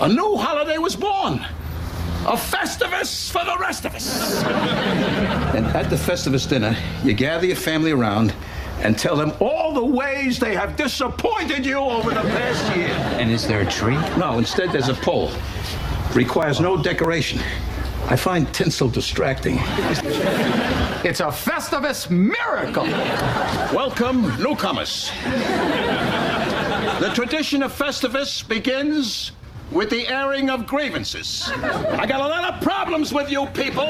a new holiday was born. A Festivus for the rest of us. and at the Festivus dinner, you gather your family around and tell them all the ways they have disappointed you over the past year. And is there a tree? No, instead, there's a pole. Requires no decoration. I find tinsel distracting. It's a Festivus miracle. Welcome, newcomers. The tradition of Festivus begins with the airing of grievances. I got a lot of problems with you people.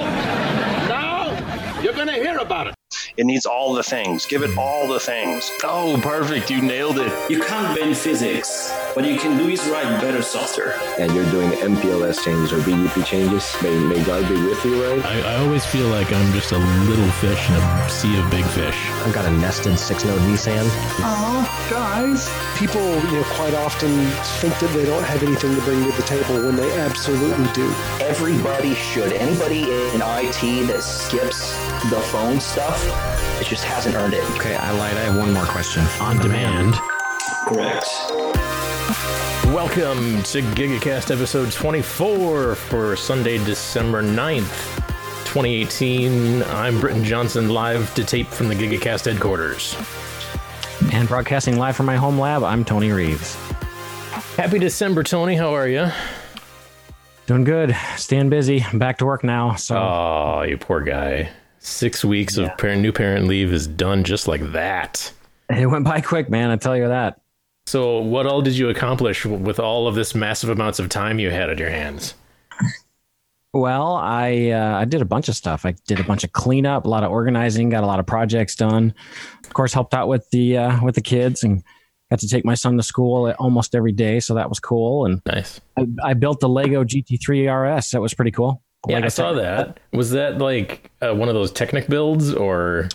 Now, you're gonna hear about it. It needs all the things. Give it all the things. Oh, perfect. You nailed it. You can't bend physics. What you can do is write better software. And you're doing MPLS changes or BGP changes. May, may God be with you, right? I, I always feel like I'm just a little fish in a sea of big fish. I've got a nested six-node vSAN. Oh, guys. People, you know, quite often think that they don't have anything to bring to the table when they absolutely do. Everybody should. Anybody in IT that skips the phone stuff, it just hasn't earned it. Okay, I lied. I have one more question. On demand. Correct. Welcome to GigaCast episode 24 for Sunday, December 9th, 2018. I'm Britton Johnson, live to tape from the GigaCast headquarters. And broadcasting live from my home lab, I'm Tony Reeves. Happy December, Tony. How are you? Doing good. Staying busy. I'm back to work now. So. Oh, you poor guy. Six weeks yeah. of parent, new parent leave is done just like that. It went by quick, man. I tell you that. So, what all did you accomplish with all of this massive amounts of time you had at your hands? Well, I uh, I did a bunch of stuff. I did a bunch of cleanup, a lot of organizing, got a lot of projects done. Of course, helped out with the uh, with the kids and got to take my son to school almost every day, so that was cool. And nice. I, I built the Lego GT3 RS. That was pretty cool. Yeah, like I, saw that. Was that like uh, one of those Technic builds, or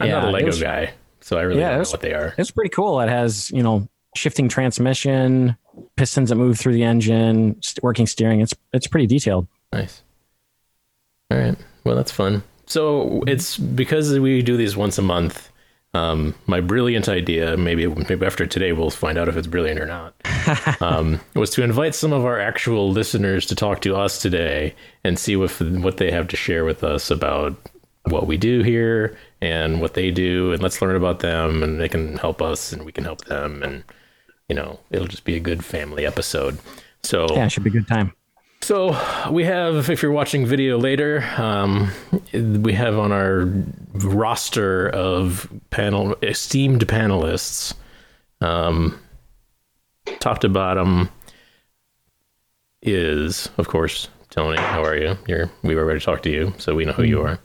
I'm yeah, not a Lego was, guy, so I really yeah, don't know what they are. It's pretty cool. It has you know shifting transmission, pistons that move through the engine, working steering. It's it's pretty detailed. Nice. All right. Well, that's fun. So it's because we do these once a month. Um, my brilliant idea, maybe maybe after today we'll find out if it's brilliant or not, um, was to invite some of our actual listeners to talk to us today and see what what they have to share with us about what we do here and what they do, and let's learn about them, and they can help us, and we can help them, and you know it'll just be a good family episode. So yeah, it should be a good time. So we have, if you're watching video later, um, we have on our roster of panel esteemed panelists, um, top to bottom, is of course Tony. How are you? You're we were ready to talk to you, so we know who you are.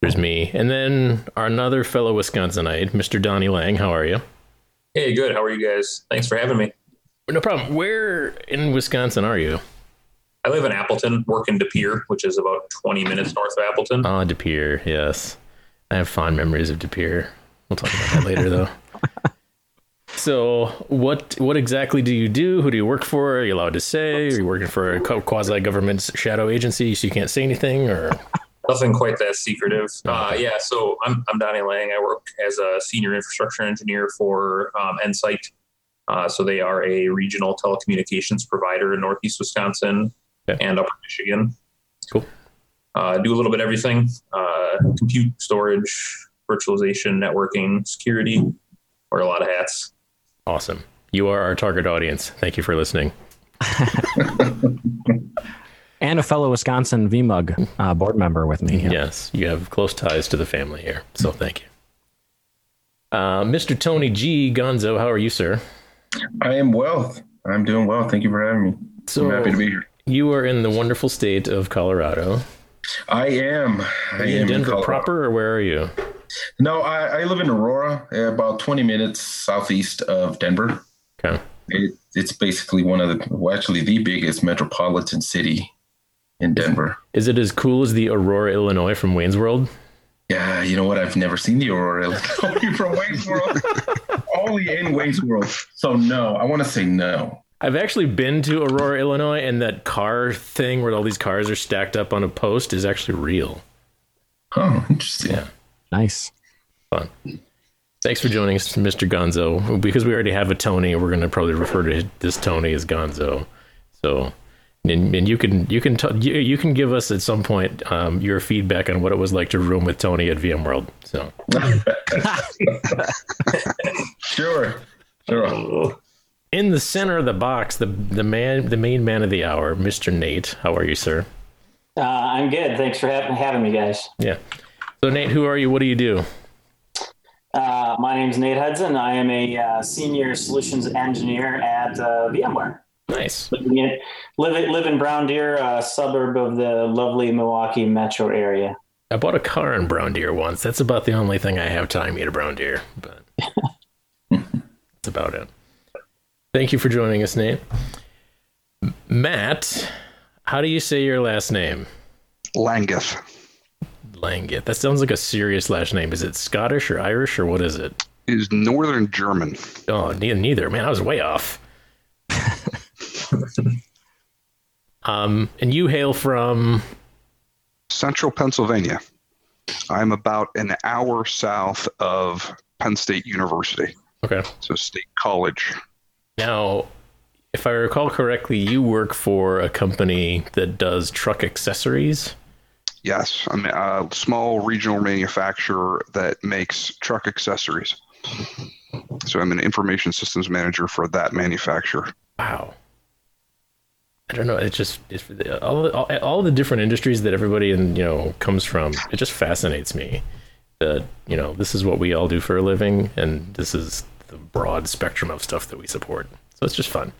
There's me, and then our another fellow Wisconsinite, Mr. Donnie Lang. How are you? Hey, good. How are you guys? Thanks for having me. No problem. Where in Wisconsin are you? I live in Appleton, work in De Pere, which is about 20 minutes north of Appleton. Oh, De Pere, yes. I have fond memories of De Pere. We'll talk about that later, though. So, what what exactly do you do? Who do you work for? Are you allowed to say? Are you working for a quasi government shadow agency, so you can't say anything, or nothing quite that secretive? Uh, yeah, so I'm I'm Donnie Lang. I work as a senior infrastructure engineer for um, Nsight. Uh, so they are a regional telecommunications provider in Northeast Wisconsin okay. and Upper Michigan. Cool. Uh, do a little bit of everything: uh, compute, storage, virtualization, networking, security. Wear a lot of hats. Awesome. You are our target audience. Thank you for listening. and a fellow Wisconsin VMUG uh, board member with me. Yeah. Yes, you have close ties to the family here. So thank you. Uh, Mr. Tony G. Gonzo, how are you, sir? I am well. I'm doing well. Thank you for having me. So, I'm happy to be here. You are in the wonderful state of Colorado. I am. Are I you am in Denver proper, or where are you? No, I, I live in Aurora, about 20 minutes southeast of Denver. Okay. It, it's basically one of the, well, actually the biggest metropolitan city in Denver. Is it as cool as the Aurora, Illinois from Wayne's World? Yeah, you know what? I've never seen the Aurora, Illinois from Wayne's World. Only in Wayne's World. So no, I want to say no. I've actually been to Aurora, Illinois, and that car thing where all these cars are stacked up on a post is actually real. Oh, interesting. Yeah. Nice. Fun. Thanks for joining us, Mr. Gonzo. Because we already have a Tony, we're going to probably refer to this Tony as Gonzo. So, and, and you can you can t- you, you can give us at some point um, your feedback on what it was like to room with Tony at VMworld. So, sure, sure. In the center of the box, the the man, the main man of the hour, Mr. Nate. How are you, sir? Uh, I'm good. Thanks for ha- having me, guys. Yeah. So, Nate, who are you? What do you do? Uh, my is Nate Hudson. I am a uh, senior solutions engineer at uh, VMware. Nice. Living in, live, live in Brown Deer, a suburb of the lovely Milwaukee metro area. I bought a car in Brown Deer once. That's about the only thing I have tying me to Brown Deer, but that's about it. Thank you for joining us, Nate. Matt, how do you say your last name? Langeth. Langeth. That sounds like a serious last name. Is it Scottish or Irish or what is it? It is Northern German. Oh, neither. neither. Man, I was way off. um, and you hail from Central Pennsylvania. I'm about an hour south of Penn State University. Okay. So State College. Now, if I recall correctly, you work for a company that does truck accessories. Yes, I'm a small regional manufacturer that makes truck accessories. So I'm an information systems manager for that manufacturer. Wow. I don't know. It's just it's, all, the, all all the different industries that everybody in you know comes from. It just fascinates me that you know this is what we all do for a living, and this is the broad spectrum of stuff that we support. So it's just fun.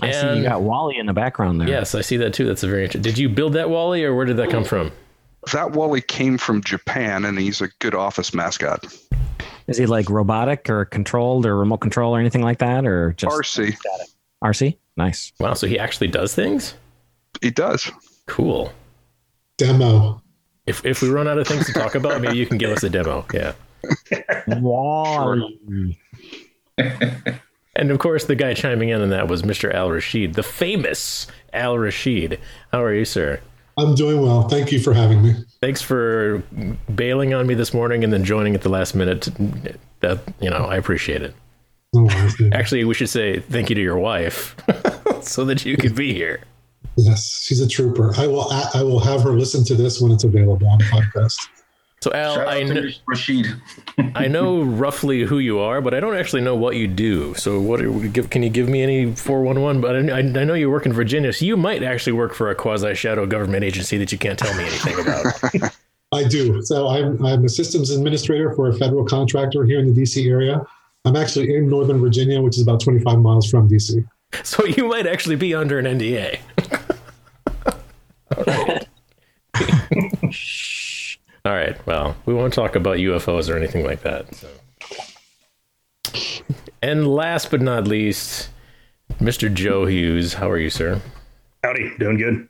I see you got Wally in the background there. Yes, I see that too. That's a very interesting. Did you build that Wally, or where did that come from? That Wally came from Japan, and he's a good office mascot. Is he like robotic or controlled or remote control or anything like that, or just RC? RC, nice. Wow, so he actually does things. He does. Cool. Demo. If if we run out of things to talk about, maybe you can give us a demo. Yeah. Wally. And of course, the guy chiming in on that was Mr. Al Rashid, the famous Al Rashid. How are you, sir? I'm doing well. Thank you for having me. Thanks for bailing on me this morning and then joining at the last minute. That you know, I appreciate it. No worries. Actually, we should say thank you to your wife, so that you could be here. Yes, she's a trooper. I will. I will have her listen to this when it's available on the podcast. So Al, Shout I know, Rashid. I know roughly who you are, but I don't actually know what you do. So, what can you give me any four one one? But I, I know you work in Virginia, so you might actually work for a quasi shadow government agency that you can't tell me anything about. I do. So I'm, I'm a systems administrator for a federal contractor here in the DC area. I'm actually in Northern Virginia, which is about 25 miles from DC. so you might actually be under an NDA. All right. All right. Well, we won't talk about UFOs or anything like that. So. And last but not least, Mr. Joe Hughes. How are you, sir? Howdy, doing good.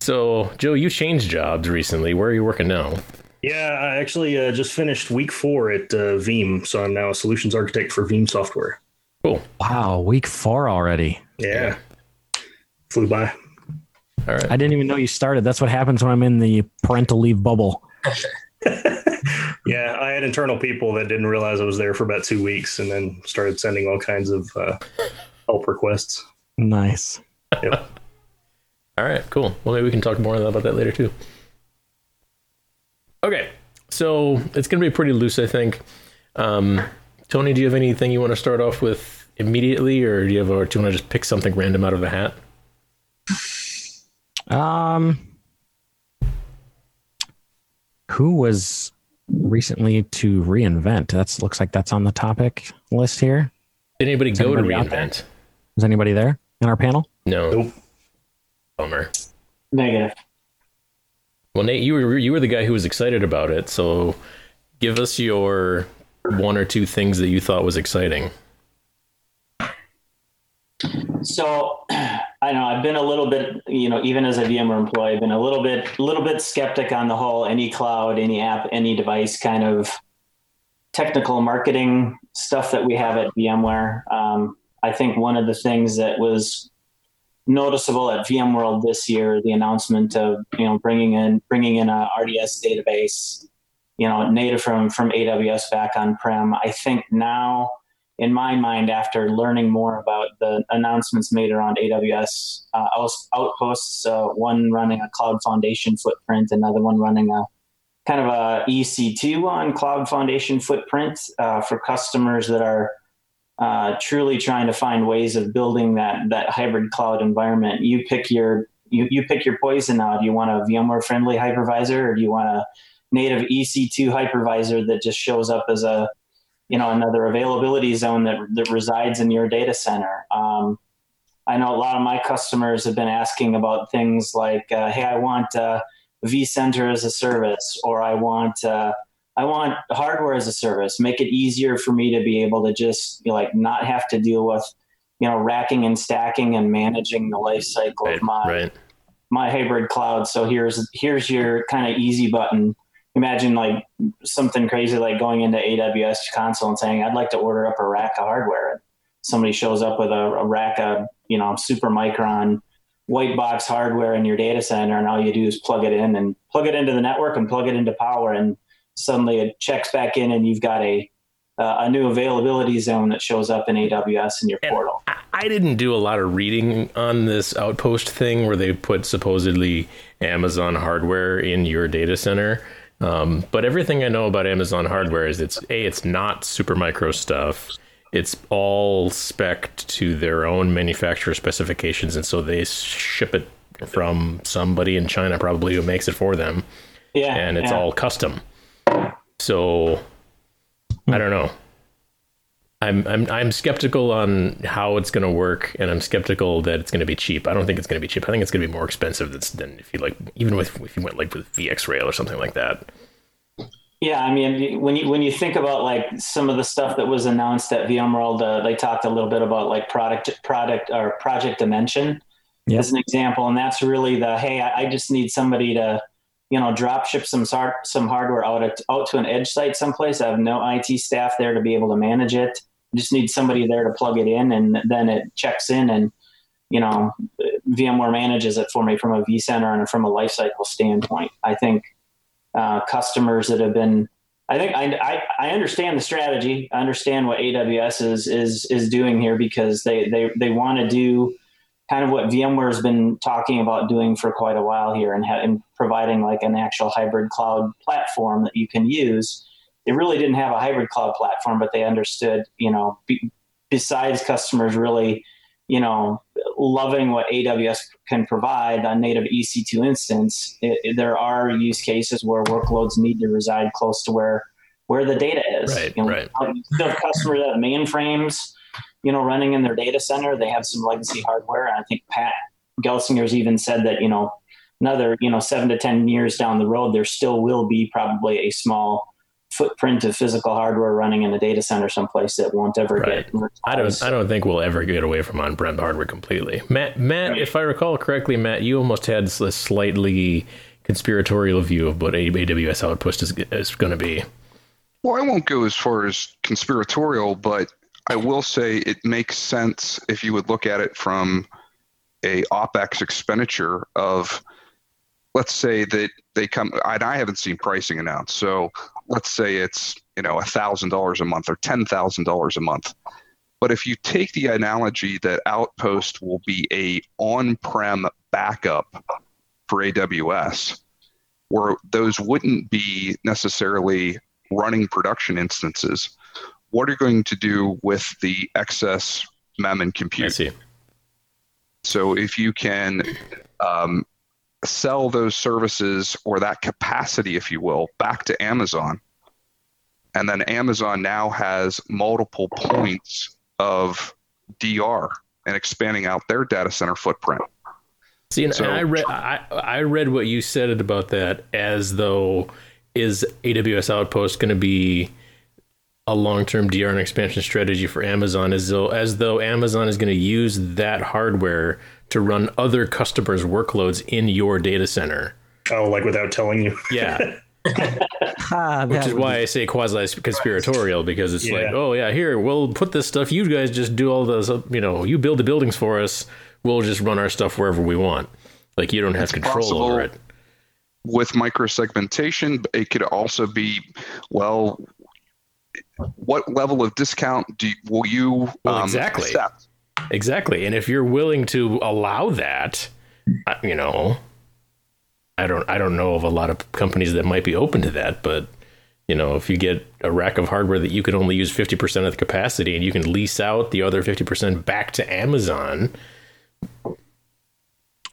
So, Joe, you changed jobs recently. Where are you working now? Yeah, I actually uh, just finished week four at uh, Veeam, so I'm now a solutions architect for Veeam software. Cool. Wow, week four already. Yeah, flew by. All right. I didn't even know you started. That's what happens when I'm in the parental leave bubble. Yeah, I had internal people that didn't realize I was there for about two weeks, and then started sending all kinds of uh, help requests. Nice. Yep. All right, cool. Well, maybe we can talk more about that later too. Okay, so it's going to be pretty loose, I think. Um, Tony, do you have anything you want to start off with immediately, or do you have, or do you want to just pick something random out of the hat? Um, who was recently to reInvent? That's looks like that's on the topic list here. Did anybody Is go to anybody out there? reInvent? Is anybody there in our panel? No. Nope. Bummer. Negative. Well, Nate, you were you were the guy who was excited about it, so give us your one or two things that you thought was exciting. So I know I've been a little bit, you know, even as a VMware employee, I've been a little bit, a little bit skeptic on the whole any cloud, any app, any device kind of technical marketing stuff that we have at VMware. Um, I think one of the things that was noticeable at VMworld this year, the announcement of you know bringing in bringing in a RDS database, you know, native from from AWS back on prem. I think now in my mind, after learning more about the announcements made around AWS uh, outposts, uh, one running a Cloud Foundation footprint, another one running a kind of a EC2 on Cloud Foundation footprint uh, for customers that are uh, truly trying to find ways of building that that hybrid cloud environment. You pick your you, you pick your poison now. Do you want a VMware friendly hypervisor or do you want a native EC2 hypervisor that just shows up as a you know another availability zone that, that resides in your data center? Um, I know a lot of my customers have been asking about things like, uh, hey, I want uh, vCenter as a service, or I want uh, I want hardware as a service. Make it easier for me to be able to just you know, like not have to deal with you know racking and stacking and managing the life cycle right, of my right. my hybrid cloud. So here's here's your kind of easy button. Imagine like something crazy like going into AWS console and saying, "I'd like to order up a rack of hardware." And somebody shows up with a, a rack of you know super micron white box hardware in your data center, and all you do is plug it in and plug it into the network and plug it into power, and suddenly it checks back in, and you've got a uh, a new availability zone that shows up in AWS in your and portal. I didn't do a lot of reading on this outpost thing where they put supposedly Amazon hardware in your data center. Um, but everything I know about Amazon hardware is it's a it's not Supermicro stuff it's all spec to their own manufacturer specifications, and so they ship it from somebody in China probably who makes it for them. Yeah, and it's yeah. all custom. So I don't know. I'm I'm I'm skeptical on how it's going to work, and I'm skeptical that it's going to be cheap. I don't think it's going to be cheap. I think it's going to be more expensive than, than if you like even with if you went like with VxRail or something like that. Yeah, I mean, when you when you think about like some of the stuff that was announced at VMworld, uh, they talked a little bit about like product product or project dimension yep. as an example, and that's really the hey, I, I, just need somebody to you know drop ship some some hardware out at, out to an edge site someplace. I have no IT staff there to be able to manage it. Just need somebody there to plug it in, and then it checks in and you know VMware manages it for me from a vCenter and from a lifecycle standpoint. I think uh, customers that have been. I think I, I, I understand the strategy. I understand what AWS is is is doing here because they they they want to do kind of what VMware's been talking about doing for quite a while here and, ha- and providing like an actual hybrid cloud platform that you can use. They really didn't have a hybrid cloud platform, but they understood, you know, be, besides customers really you know, loving what AWS can provide on native EC2 instance, it, it, there are use cases where workloads need to reside close to where where the data is. Right, you know, right. Um, the customers that have mainframes, you know, running in their data center, they have some legacy hardware. And I think Pat Gelsinger's even said that, you know, another, you know, seven to 10 years down the road, there still will be probably a small footprint of physical hardware running in a data center someplace that won't ever right. get. I don't. I don't think we'll ever get away from on-prem hardware completely. Matt, Matt, right. if I recall correctly, Matt, you almost had a slightly conspiratorial view of what AWS Outpost is, is going to be. Well, I won't go as far as conspiratorial, but I will say it makes sense if you would look at it from a opex expenditure of let's say that they come and i haven't seen pricing announced so let's say it's you know $1000 a month or $10000 a month but if you take the analogy that outpost will be a on-prem backup for aws where those wouldn't be necessarily running production instances what are you going to do with the excess mem and compute I see. so if you can um, sell those services or that capacity, if you will, back to Amazon. And then Amazon now has multiple points of DR and expanding out their data center footprint. See, and, so, and I read I, I read what you said about that as though is AWS Outpost going to be a long-term DR and expansion strategy for Amazon as though as though Amazon is going to use that hardware to run other customers' workloads in your data center. Oh, like without telling you? Yeah. ah, Which is why I say quasi conspiratorial because it's yeah. like, oh yeah, here we'll put this stuff. You guys just do all those, you know, you build the buildings for us. We'll just run our stuff wherever we want. Like you don't have it's control over it. With microsegmentation, it could also be, well, what level of discount do you, will you Well, um, exactly. accept? Exactly. And if you're willing to allow that, you know, I don't I don't know of a lot of companies that might be open to that, but you know, if you get a rack of hardware that you can only use 50% of the capacity and you can lease out the other 50% back to Amazon,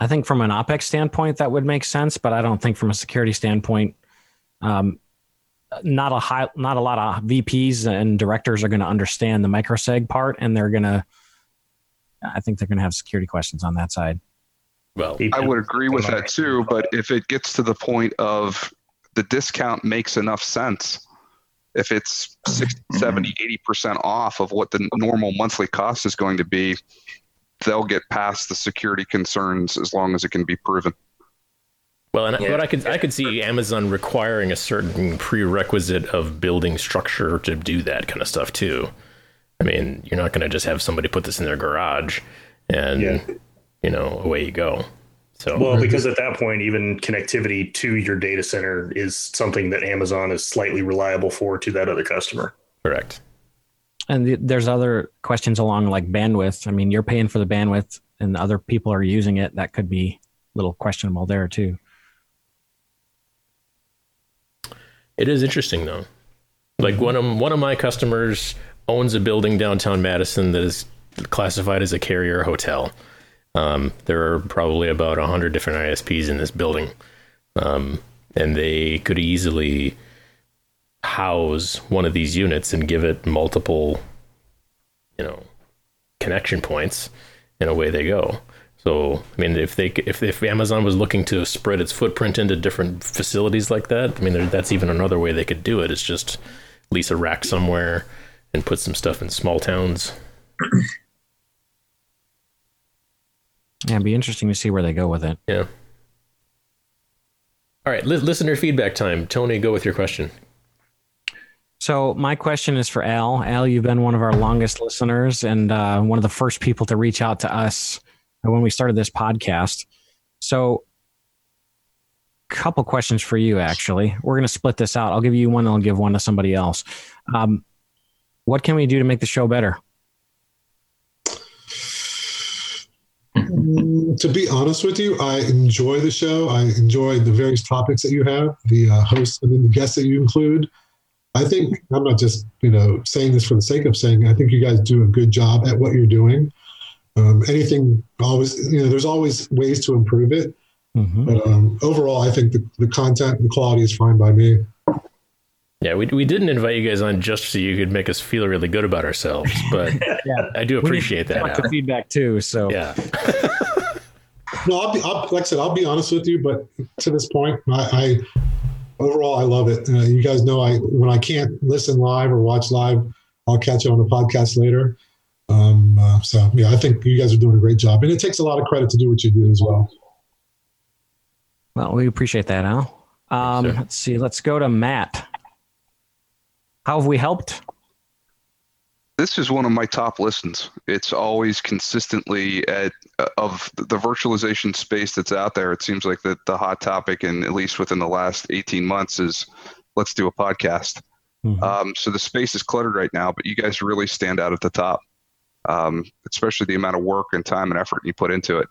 I think from an OPEX standpoint, that would make sense, but I don't think from a security standpoint, um, not a high, not a lot of VPs and directors are going to understand the microseg part, and they're going to, I think they're going to have security questions on that side. Well, I would agree with that too, but if it gets to the point of the discount makes enough sense, if it's 60, mm-hmm. 70, 80% off of what the normal monthly cost is going to be, they'll get past the security concerns as long as it can be proven. Well, and but I could I could see Amazon requiring a certain prerequisite of building structure to do that kind of stuff too. I mean, you're not going to just have somebody put this in their garage and you know away you go. So Well, because at that point, even connectivity to your data center is something that Amazon is slightly reliable for to that other customer. correct. And the, there's other questions along like bandwidth. I mean, you're paying for the bandwidth, and other people are using it. That could be a little questionable there too. It is interesting though. Like one of one of my customers owns a building downtown Madison that is classified as a carrier hotel. Um, there are probably about hundred different ISPs in this building, um, and they could easily house one of these units and give it multiple, you know, connection points, and away they go. So, I mean, if they if if Amazon was looking to spread its footprint into different facilities like that, I mean, that's even another way they could do it. It's just lease a rack somewhere and put some stuff in small towns. Yeah, it'd be interesting to see where they go with it. Yeah. All right, li- listener feedback time. Tony, go with your question. So my question is for Al. Al, you've been one of our longest listeners and uh, one of the first people to reach out to us when we started this podcast. So, couple questions for you. Actually, we're going to split this out. I'll give you one. And I'll give one to somebody else. Um, what can we do to make the show better? Mm, to be honest with you, I enjoy the show. I enjoy the various topics that you have, the uh, hosts and the guests that you include. I think I'm not just you know saying this for the sake of saying. I think you guys do a good job at what you're doing. Um, anything always you know there's always ways to improve it, but um, overall, I think the, the content, the quality is fine by me. Yeah, we, we didn't invite you guys on just so you could make us feel really good about ourselves, but I do appreciate that. Like the feedback too. So yeah, No, I'll be I'll, like I said, I'll be honest with you, but to this point, I, I overall I love it. Uh, you guys know I when I can't listen live or watch live, I'll catch it on the podcast later. Um, uh, so yeah, I think you guys are doing a great job, and it takes a lot of credit to do what you do as well. Well, we appreciate that, Al. Um, let's see. Let's go to Matt. How have we helped? This is one of my top listens. It's always consistently at uh, of the virtualization space that's out there. It seems like the the hot topic, and at least within the last eighteen months, is let's do a podcast. Um, so the space is cluttered right now, but you guys really stand out at the top, um, especially the amount of work and time and effort you put into it.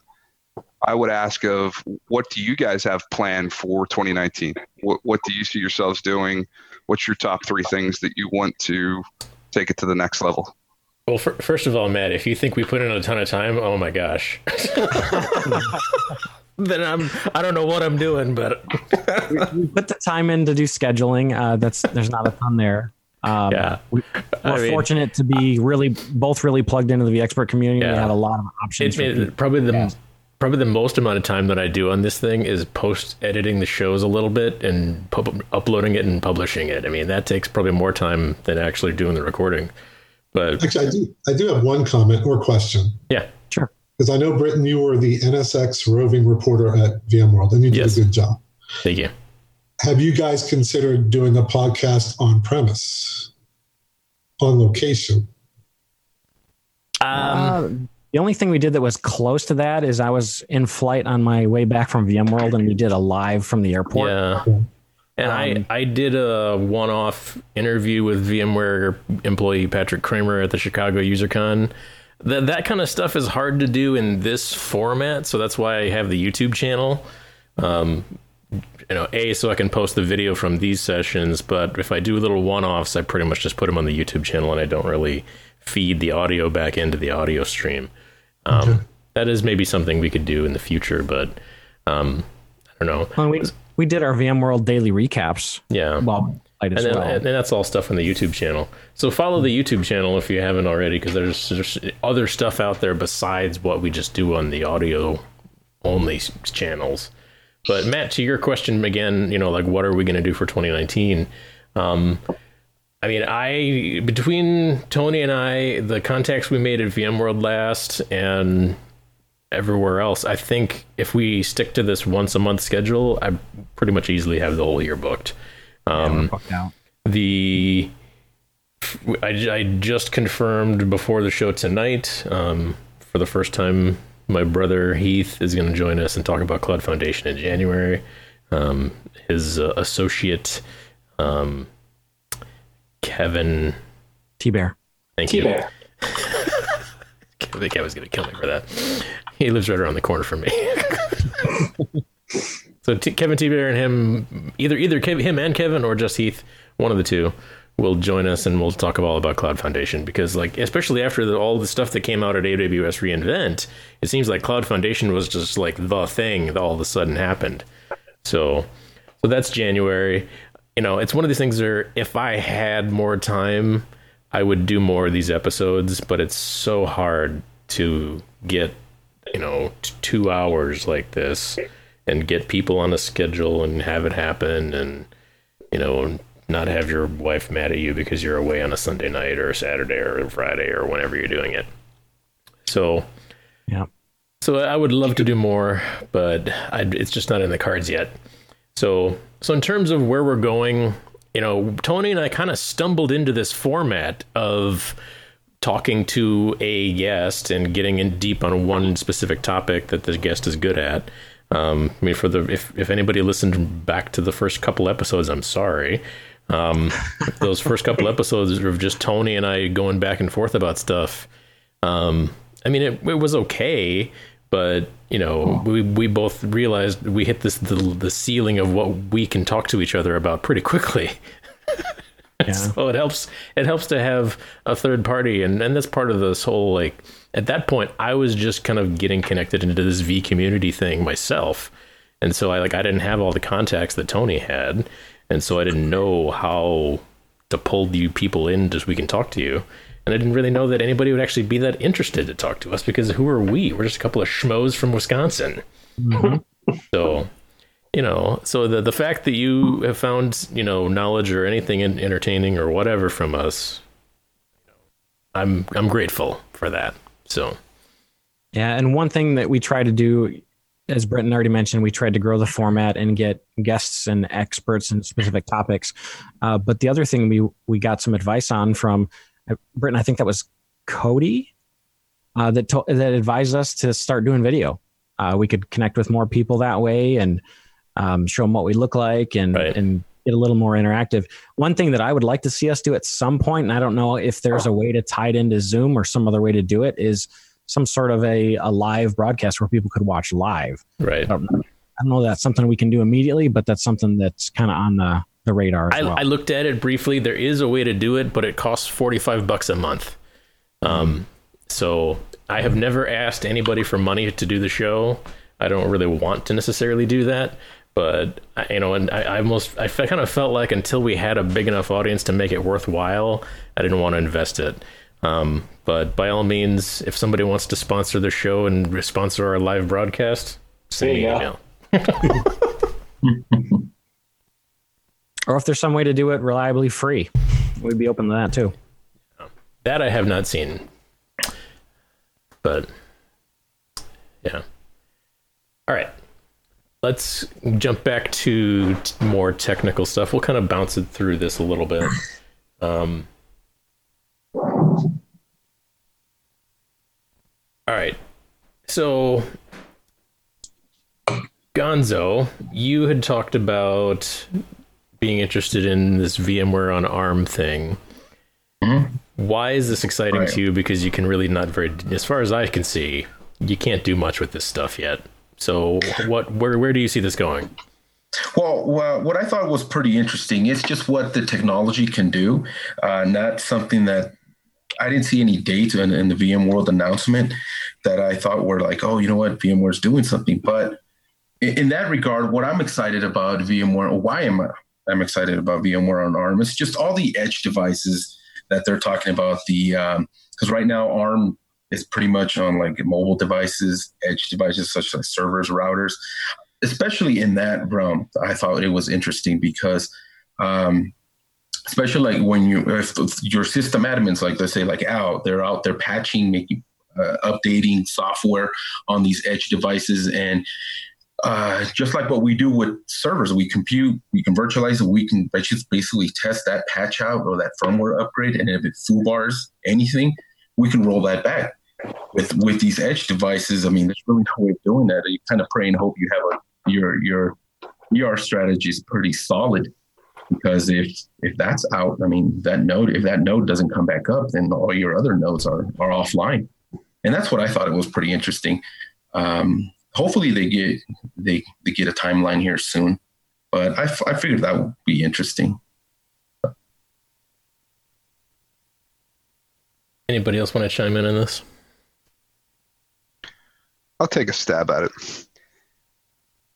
I would ask of what do you guys have planned for 2019? What what do you see yourselves doing? What's your top three things that you want to take it to the next level? Well, fir- first of all, Matt, if you think we put in a ton of time, oh my gosh, then I'm I don't know what I'm doing, but we put the time in to do scheduling. Uh, that's there's not a ton there. Um, Yeah. we, we're I mean- fortunate to be really both really plugged into the expert community. We Yeah. had a lot of options. It's for it, probably the probably the most amount of time that I do on this thing is post editing the shows a little bit and pub- uploading it and publishing it. I mean, that takes probably more time than actually doing the recording. But Actually, I do I do have one comment or question. Yeah, sure. Because I know Britton, you were the NSX roving reporter at VMworld, and you did a good job. Thank you. Have you guys considered doing a podcast on premise, on location? Uh, the only thing we did that was close to that is I was in flight on my way back from VMworld, and we did a live from the airport. Yeah. And I, I did a one off interview with VMware employee Patrick Kremer at the Chicago UserCon. That, that kind of stuff is hard to do in this format. So that's why I have the YouTube channel. Um, you know, A, so I can post the video from these sessions. But if I do little one offs, I pretty much just put them on the YouTube channel and I don't really feed the audio back into the audio stream. Um, Okay. That is maybe something we could do in the future, but um, I don't know. Well, we we did our VMworld daily recaps. Yeah. Well, and, as then, well. and that's all stuff on the YouTube channel. So follow the YouTube channel if you haven't already, because there's, there's other stuff out there besides what we just do on the audio only channels. But Matt, to your question again, you know, like what are we going to do for 2019? Um, I mean, I between Tony and I, the contacts we made at VMworld last and everywhere else, I think if we stick to this once a month schedule, I pretty much easily have the whole year booked. Um, the I, I just confirmed before the show tonight um, for the first time my brother heath is going to join us and talk about cloud foundation in january um, his uh, associate um, kevin t-bear thank T-Bear. you i think kevin's going to kill me for that he lives right around the corner from me so T- Kevin T Bear and him, either either Kev- him and Kevin or just Heath, one of the two, will join us and we'll talk all about Cloud Foundation because, like, especially after the, all the stuff that came out at AWS reInvent, it seems like Cloud Foundation was just like the thing that all of a sudden happened. So, so that's January. You know, it's one of these things where if I had more time, I would do more of these episodes, but it's so hard to get, you know, t- two hours like this and get people on a schedule and have it happen and, you know, not have your wife mad at you because you're away on a Sunday night or a Saturday or a Friday or whenever you're doing it. So, yeah. So I would love to do more, but I, it's just not in the cards yet. So, so in terms of where we're going, you know, Tony and I kind of stumbled into this format of talking to a guest and getting in deep on one specific topic that the guest is good at. Um, I mean, for the if if anybody listened back to the first couple episodes, I'm sorry. Um, those first couple episodes of just Tony and I going back and forth about stuff. Um, I mean, it, it was okay, but you know, we we both realized we hit this the, the ceiling of what we can talk to each other about pretty quickly. yeah. so it helps it helps to have a third party and and that's part of this whole like at that point I was just kind of getting connected into this V community thing myself. And so I like I didn't have all the contacts that Tony had, and so I didn't know how to pull you people in just we can talk to you. And I didn't really know that anybody would actually be that interested to talk to us because who are we? We're just a couple of schmoes from Wisconsin. so, you know, so the the fact that you have found you know knowledge or anything entertaining or whatever from us, I'm I'm grateful for that. So, Yeah, and one thing that we try to do, as Britton already mentioned, we tried to grow the format and get guests and experts in specific topics. Uh, but the other thing we we got some advice on from uh, Britton, I think that was Cody, uh, that to- that advised us to start doing video. Uh, we could connect with more people that way and um, show them what we look like and and get a little more interactive. One thing that I would like to see us do at some point, and I don't know if there's a way to tie it into Zoom or some other way to do it, is some sort of a, a live broadcast where people could watch live. Right. I don't, I don't know that's something we can do immediately, but that's something that's kind of on the, the radar as I, well. I looked at it briefly. There is a way to do it, but it costs forty five bucks a month. Um, so I have never asked anybody for money to do the show. I don't really want to necessarily do that, but I, you know, and I, I almost I kind of felt like until we had a big enough audience to make it worthwhile, I didn't want to invest it. Um, but by all means, if somebody wants to sponsor the show and sponsor our live broadcast, send me an you email. or if there's some way to do it reliably free, we'd be open to that too. That I have not seen. But yeah. All right. Let's jump back to t- more technical stuff. We'll kind of bounce it through this a little bit. Um, all right. So, Gonzo, you had talked about being interested in this VMware on ARM thing. Why is this exciting Right. to you? Because you can really not very, as far as I can see, you can't do much with this stuff yet. So what, where, where do you see this going? Well, what I thought was pretty interesting. It's just what the technology can do, uh, not something that I didn't see any dates in, in the VMworld announcement that I thought were like, oh, you know what, VMware's doing something. But in, in that regard, what I'm excited about VMware, why am I I'm excited about VMware on ARM? It's just all the edge devices that they're talking about. The because right now ARM is pretty much on like mobile devices, edge devices such as servers, routers especially in that realm, I thought it was interesting because, um, especially like when you if your system admins, like let's say like out, they're out there patching, making, uh, updating software on these edge devices, and uh, just like what we do with servers, we compute, we can virtualize we can basically test that patch out or that firmware upgrade, and if it toolbars anything, we can roll that back. With with these edge devices, I mean, there's really no way of doing that. You kind of pray and hope you have a your your your strategy is pretty solid because if if that's out, I mean that node if that node doesn't come back up, then all your other nodes are are offline, and that's what I thought it was pretty interesting. Um, hopefully they get they they get a timeline here soon, but I, f- I figured that would be interesting. Anybody else want to chime in on this? I'll take a stab at it.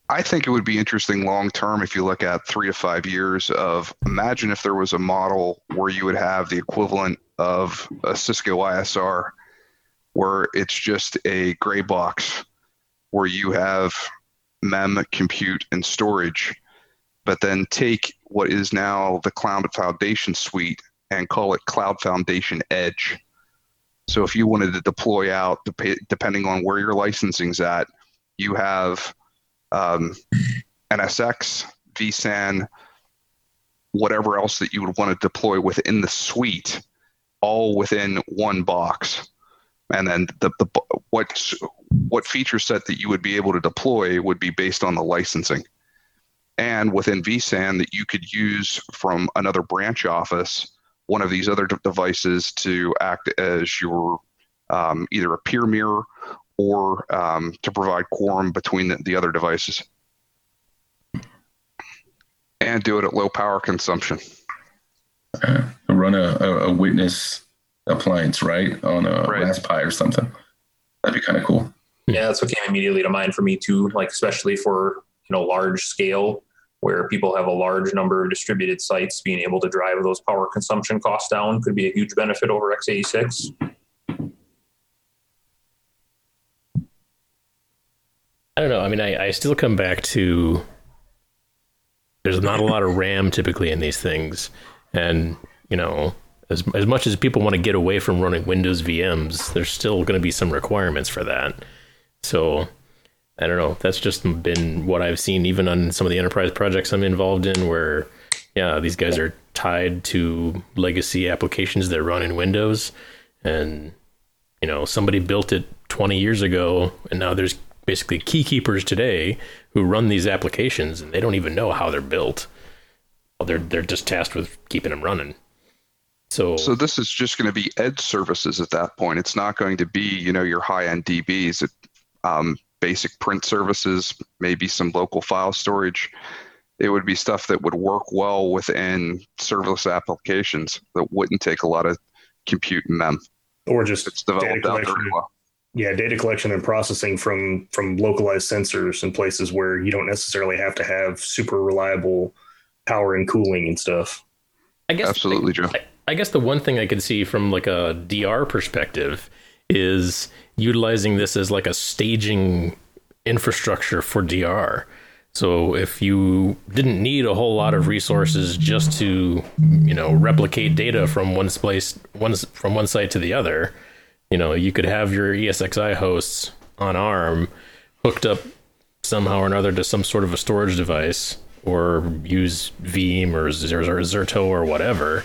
I think it would be interesting long term if you look at three to five years of imagine if there was a model where you would have the equivalent of a Cisco ISR where it's just a gray box where you have mem, compute, and storage, but then take what is now the Cloud Foundation suite and call it Cloud Foundation Edge. So if you wanted to deploy out, depending on where your licensing's at, you have um, NSX, vSAN, whatever else that you would want to deploy within the suite, all within one box. And then the, the what what feature set that you would be able to deploy would be based on the licensing. And within vSAN that you could use from another branch office one of these other de- devices to act as your um, either a peer mirror or um, to provide quorum between the, the other devices. And do it at low power consumption. Uh, run a, a, a witness appliance right on a Right. Raspberry or something. That'd be kind of cool. Yeah, that's what came immediately to mind for me too. Like especially for you know large scale, where people have a large number of distributed sites, being able to drive those power consumption costs down could be a huge benefit over x86. I don't know. I mean, I, I still come back to there's not a lot of RAM typically in these things, and you know, as as much as people want to get away from running Windows VMs, there's still going to be some requirements for that. So I don't know. That's just been what I've seen, even on some of the enterprise projects I'm involved in, where yeah, these guys are tied to legacy applications that run in Windows, and you know, somebody built it 20 years ago, and now there's basically key keepers today who run these applications, and they don't even know how they're built. They're they're just tasked with keeping them running. So, So this is just going to be edge services at that point. It's not going to be, you know, your high-end DBs. It, um, basic print services, maybe some local file storage. It would be stuff that would work well within serverless applications that wouldn't take a lot of compute and mem. Or just it's data developed out collection. very well. Yeah, data collection and processing from from localized sensors in places where you don't necessarily have to have super reliable power and cooling and stuff. I guess absolutely, Joe. I, I guess the one thing I could see from like a DR perspective is utilizing this as like a staging infrastructure for DR. So if you didn't need a whole lot of resources just to, you know, replicate data from one place, one from one site to the other, you know, you could have your ESXi hosts on ARM hooked up somehow or another to some sort of a storage device, or use Veeam or Zer- Zer- Zerto or whatever,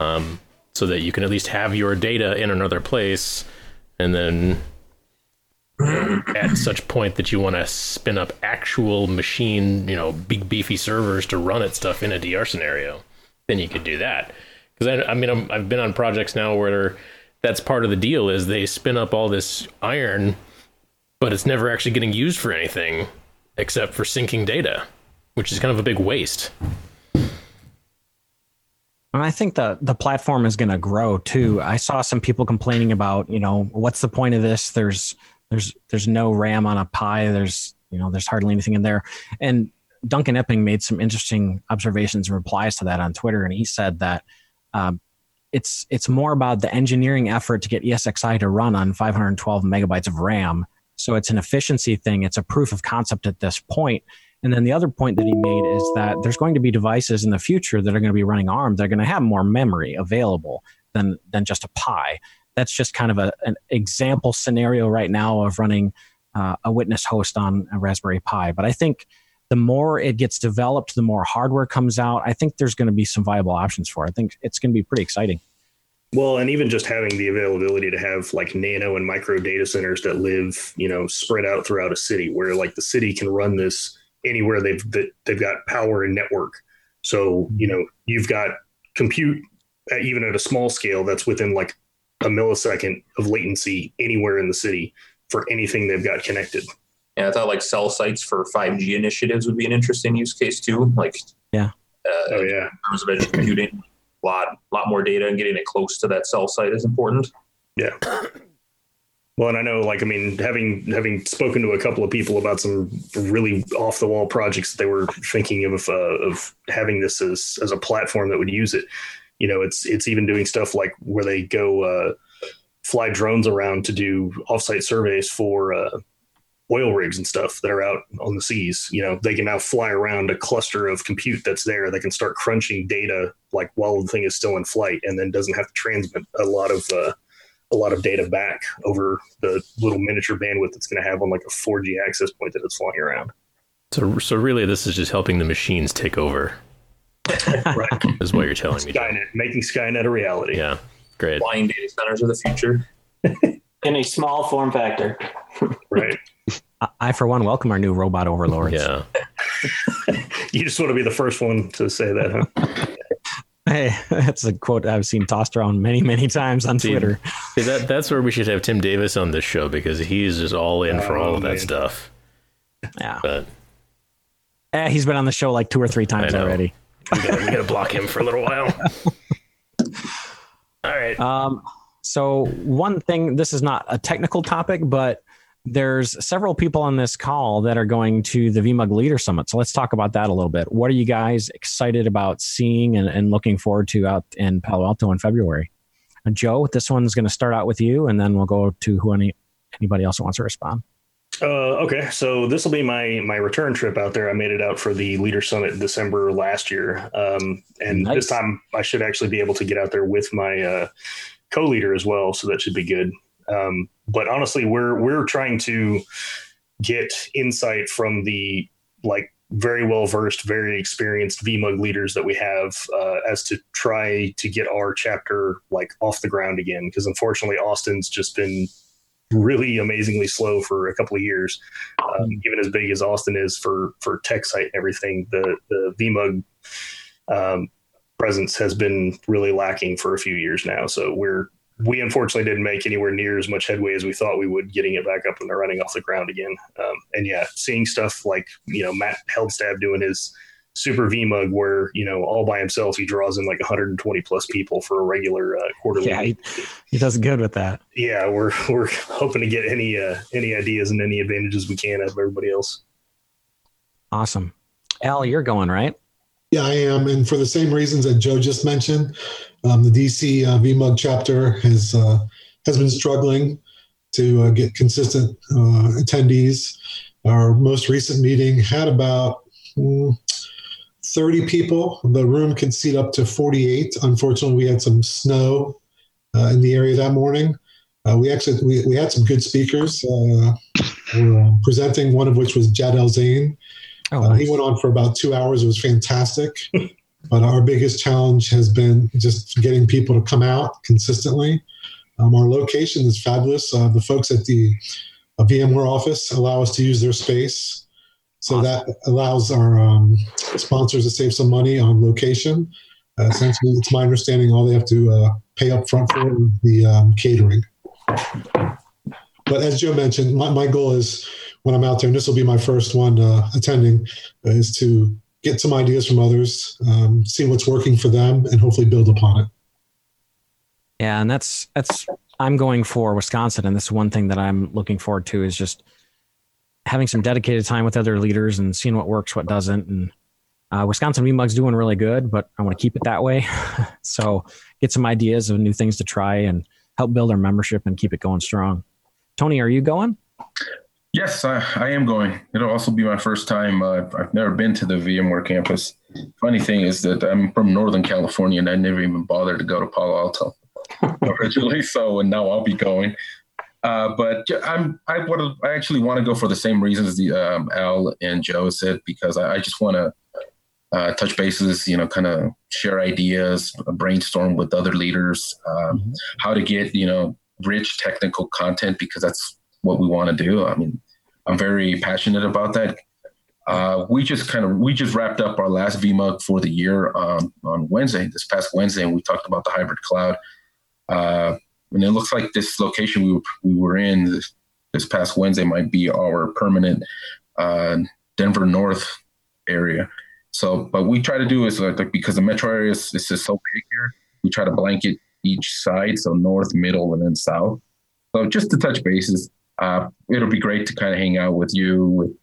um, so that you can at least have your data in another place, and then at such point that you want to spin up actual machine, you know, big beefy servers to run it stuff in a DR scenario, then you could do that. Because I, I mean, i have been on projects now where that's part of the deal is they spin up all this iron, but it's never actually getting used for anything except for syncing data, which is kind of a big waste. And I think the the platform is going to grow too. I saw some people complaining about, you know, what's the point of this? There's there's there's no RAM on a Pi. There's you know there's hardly anything in there. And Duncan Epping made some interesting observations and replies to that on Twitter, and he said that um, it's it's more about the engineering effort to get ESXi to run on 512 megabytes of RAM. So it's an efficiency thing. It's a proof of concept at this point. And then the other point that he made is that there's going to be devices in the future that are going to be running ARM. They're going to have more memory available than than just a Pi. That's just kind of a, an example scenario right now of running uh, a witness host on a Raspberry Pi. But I think the more it gets developed, the more hardware comes out. I think there's going to be some viable options for it. I think it's going to be pretty exciting. Well, and even just having the availability to have like nano and micro data centers that live, you know, spread out throughout a city where like the city can run this anywhere they've that they've got power and network. So, you know, you've got compute at, even at a small scale that's within like a millisecond of latency anywhere in the city for anything they've got connected. Yeah, I thought like cell sites for 5G initiatives would be an interesting use case too. Like, yeah, uh, oh yeah, in terms of edge computing, a lot, lot more data and getting it close to that cell site is important. Yeah. Well, and I know, like, I mean, having having spoken to a couple of people about some really off the wall projects that they were thinking of uh, of having this as as a platform that would use it. You know, it's it's even doing stuff like where they go uh, fly drones around to do offsite surveys for uh, oil rigs and stuff that are out on the seas. You know, they can now fly around a cluster of compute that's there. They can start crunching data like while the thing is still in flight, and then doesn't have to transmit a lot of uh, a lot of data back over the little miniature bandwidth it's going to have on like a 4G access point that it's flying around. So, so really, this is just helping the machines take over. right, is what you're telling me. Skynet, making Skynet a reality. Yeah, great. Flying data centers of the future in a small form factor. right. I, for one, welcome our new robot overlords. Yeah. you just want to be the first one to say that, huh? Hey, that's a quote I've seen tossed around many, many times on see, Twitter. See, that that's where we should have Tim Davis on this show because he's just all in for all of that stuff. Yeah. But eh, he's been on the show like two or three times already. We gotta, we gotta block him for a little while. all right. Um, so one thing, this is not a technical topic, but there's several people on this call that are going to the VMUG Leader Summit. So let's talk about that a little bit. What are you guys excited about seeing and, and looking forward to out in Palo Alto in February? And Joe, this one's going to start out with you, and then we'll go to who any anybody else who wants to respond. Uh, okay, so this will be my my return trip out there. I made it out for the Leader Summit in December last year, um, and nice. this time I should actually be able to get out there with my uh, co-leader as well. So that should be good. Um, but honestly, we're we're trying to get insight from the like very well versed, very experienced VMUG leaders that we have uh, as to try to get our chapter like off the ground again. Because unfortunately, Austin's just been really amazingly slow for a couple of years. Um, even as big as Austin is for for tech site and everything, the the VMUG um, presence has been really lacking for a few years now. So we're we unfortunately didn't make anywhere near as much headway as we thought we would getting it back up and running off the ground again. Um, and yeah, seeing stuff like, you know, Matt Heldstab doing his super VMUG where, you know, all by himself, he draws in like 120 plus people for a regular uh, quarterly. Yeah, he, he, does good with that. Yeah. We're, we're hoping to get any, uh, any ideas and any advantages we can out of everybody else. Awesome. Al, you're going, right? Yeah, I am. And for the same reasons that Joe just mentioned, um, the DC uh, VMUG chapter has uh, has been struggling to uh, get consistent uh, attendees. Our most recent meeting had about mm, 30 people. The room can seat up to 48. Unfortunately, we had some snow uh, in the area that morning. Uh, we actually we, we had some good speakers. We're presenting one of which was Jad El-Zein. Oh, nice. he went on for about two hours. It was fantastic. But our biggest challenge has been just getting people to come out consistently. Um, our location is fabulous. Uh, the folks at the a VMware office allow us to use their space. So that allows our um, sponsors to save some money on location. Uh, essentially, it's my understanding all they have to uh, pay up front for is the um, catering. But as Joe mentioned, my, my goal is when I'm out there, and this will be my first one uh, attending, is to get some ideas from others, um, see what's working for them, and hopefully build upon it. Yeah, and that's that's I'm going for Wisconsin, and this is one thing that I'm looking forward to is just having some dedicated time with other leaders and seeing what works, what doesn't, and uh, Wisconsin VMUG's doing really good, but I want to keep it that way. so get some ideas of new things to try and help build our membership and keep it going strong. Tony, are you going? Yes, I, I am going. It'll also be my first time. Uh, I've never been to the VMware campus. Funny thing is that I'm from Northern California and I never even bothered to go to Palo Alto originally. So, and now I'll be going. Uh, but I'm I would I actually want to go for the same reasons the um, Al and Joe said because I, I just want to uh, touch bases, you know, kind of share ideas, brainstorm with other leaders, um, mm-hmm. how to get you know rich technical content because that's what we want to do. I mean, I'm very passionate about that. Uh, we just kind of we just wrapped up our last VMUG for the year um, on Wednesday, this past Wednesday, and we talked about the hybrid cloud. Uh, and it looks like this location we were, we were in this, this past Wednesday might be our permanent uh, Denver North area. So, but we try to do is like, because the metro area is, is just so big here, we try to blanket each side, so north, middle, and then south. So just to touch bases, uh, it'll be great to kind of hang out with you, with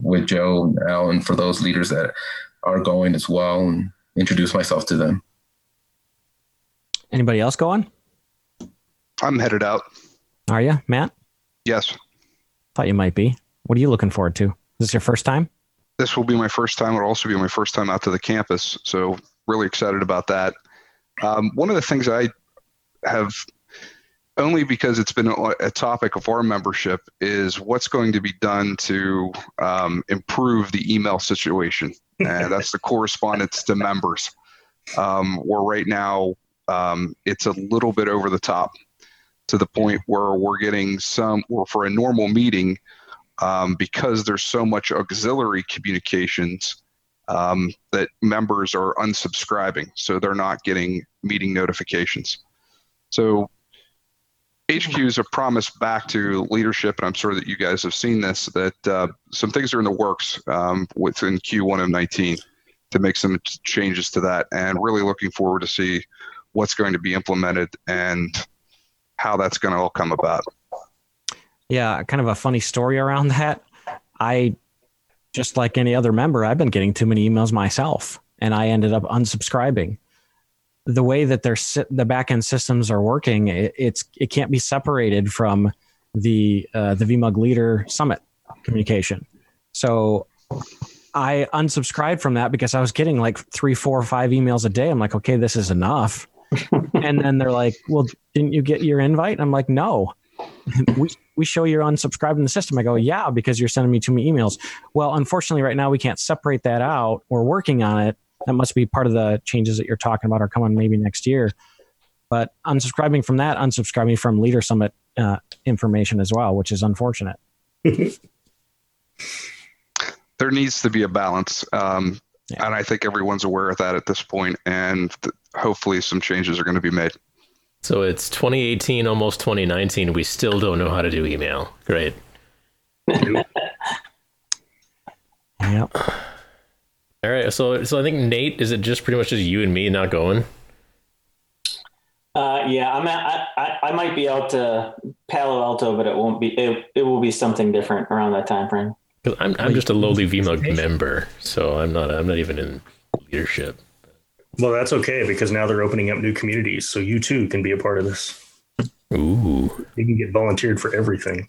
with Joe and Alan for those leaders that are going as well, and introduce myself to them. Anybody else going? I'm headed out. Are you, Matt? Yes. Thought you might be. What are you looking forward to? Is this your first time? This will be my first time. It'll also be my first time out to the campus. So, really excited about that. Um, one of the things I have, only because it's been a topic of our membership, is what's going to be done to um, improve the email situation. And that's the correspondence to members. Um, where right now um, it's a little bit over the top to the point where we're getting some, or for a normal meeting, um, because there's so much auxiliary communications um, that members are unsubscribing, so they're not getting meeting notifications. So HQs have promised back to leadership, and I'm sure that you guys have seen this, that uh, some things are in the works um, within Q1 of 19 to make some changes to that, and really looking forward to see what's going to be implemented and how that's going to all come about. Yeah, kind of a funny story around that. I, just like any other member, I've been getting too many emails myself, and I ended up unsubscribing. The way that their the backend systems are working, it, it's it can't be separated from the uh, the VMUG Leader Summit communication. So I unsubscribed from that because I was getting like three, four, five emails a day. I'm like, okay, this is enough. and then they're like, well, didn't you get your invite? And I'm like, no. we we show you're unsubscribing the system. I go, yeah, because you're sending me too many emails. Well, unfortunately, right now we can't separate that out. We're working on it. That must be part of the changes that you're talking about are coming maybe next year. But unsubscribing from that, unsubscribing from Leader Summit uh, information as well, which is unfortunate. there needs to be a balance. Um, yeah. And I think everyone's aware of that at this point, and th- hopefully some changes are going to be made. So it's 2018, almost 2019. We still don't know how to do email. Great. yep. All right. So, so I think Nate, is it just pretty much just you and me not going? Uh, yeah, I'm. At, I, I might be out to Palo Alto, but it won't be. It, it will be something different around that time frame. Because I'm, I'm just a lowly VMUG member, so I'm not. I'm not even in leadership. Well, that's okay because now they're opening up new communities, so you too can be a part of this. Ooh, you can get volunteered for everything.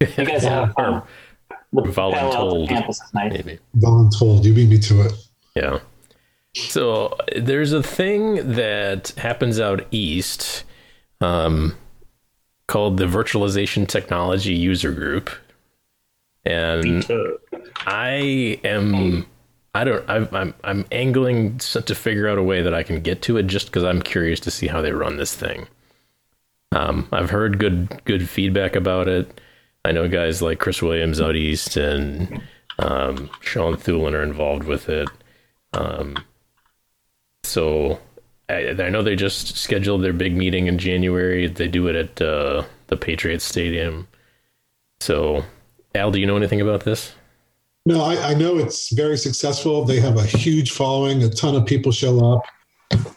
you guys have voluntold, maybe. Voluntold, you beat me to it. Yeah. So there's a thing that happens out east, um, called the Virtualization Technology User Group, and I am I don't. i am I'm, I'm angling to figure out a way that I can get to it, just because I'm curious to see how they run this thing. Um, I've heard good good feedback about it. I know guys like Chris Williams out east and um, Sean Thulin are involved with it. Um, so I, I, know they just scheduled their big meeting in January. They do it at uh, the Patriots Stadium. So, Al, do you know anything about this? No, I, I, know it's very successful. They have a huge following. A ton of people show up.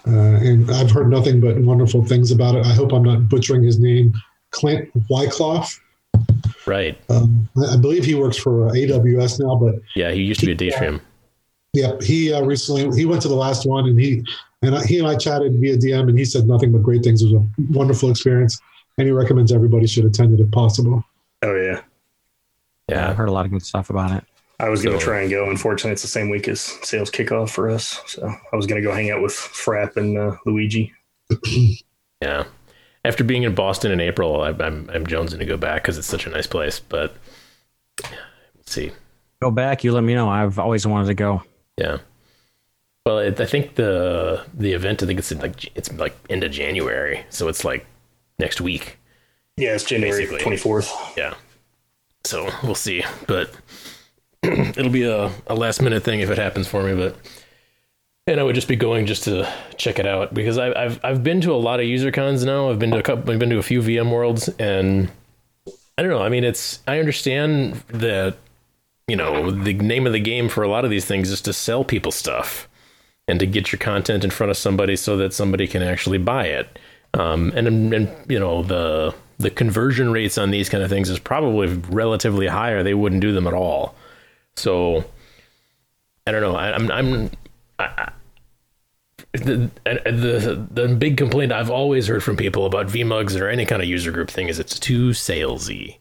Uh, and I've heard nothing but wonderful things about it. I hope I'm not butchering his name. Clint Wyckoff. Right. Um, I believe he works for AWS now, but yeah, he used to be a Datrium. Yeah, he uh, recently he went to the last one, and he and I, he and I chatted via DM, and he said nothing but great things. It was a wonderful experience, and he recommends everybody should attend it if possible. Oh yeah, yeah, I've heard a lot of good stuff about it. I was going to try and go. Unfortunately, it's the same week as sales kickoff for us, so I was going to go hang out with Frapp and uh, Luigi. yeah, after being in Boston in April, I, I'm I'm jonesing to go back because it's such a nice place. But let's see. Go back. You let me know. I've always wanted to go. Yeah. Well, it, I think the the event. I think it's like it's like end of January, so it's like next week. Yeah, it's January twenty fourth. Yeah. So we'll see, but it'll be a, a last minute thing if it happens for me. But and I would just be going just to check it out because I, have I've been to a lot of user cons now. I've been to a couple. I've been to a few VM worlds, and I don't know. I mean, it's I understand that you know the name of the game for a lot of these things is to sell people stuff and to get your content in front of somebody so that somebody can actually buy it. Um, and and you know the the conversion rates on these kind of things is probably relatively higher. They wouldn't do them at all. So I don't know. I, I'm I'm I, the, the the big complaint I've always heard from people about VMUGs or any kind of user group thing is it's too salesy.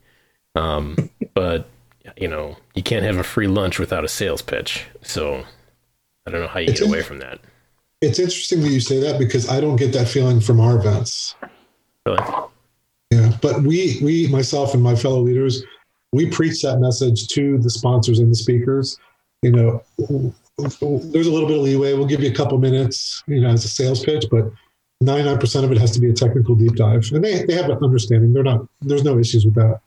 Um, but you know you can't have a free lunch without a sales pitch. So I don't know how you it's get away from that. It's interesting that you say that because I don't get that feeling from our events. Really? Yeah, but we we myself and my fellow leaders we preach that message to the sponsors and the speakers. You know, there's a little bit of leeway. We'll give you a couple minutes, you know, as a sales pitch, but 99% of it has to be a technical deep dive. And they, they have an understanding. They're not, there's no issues with that.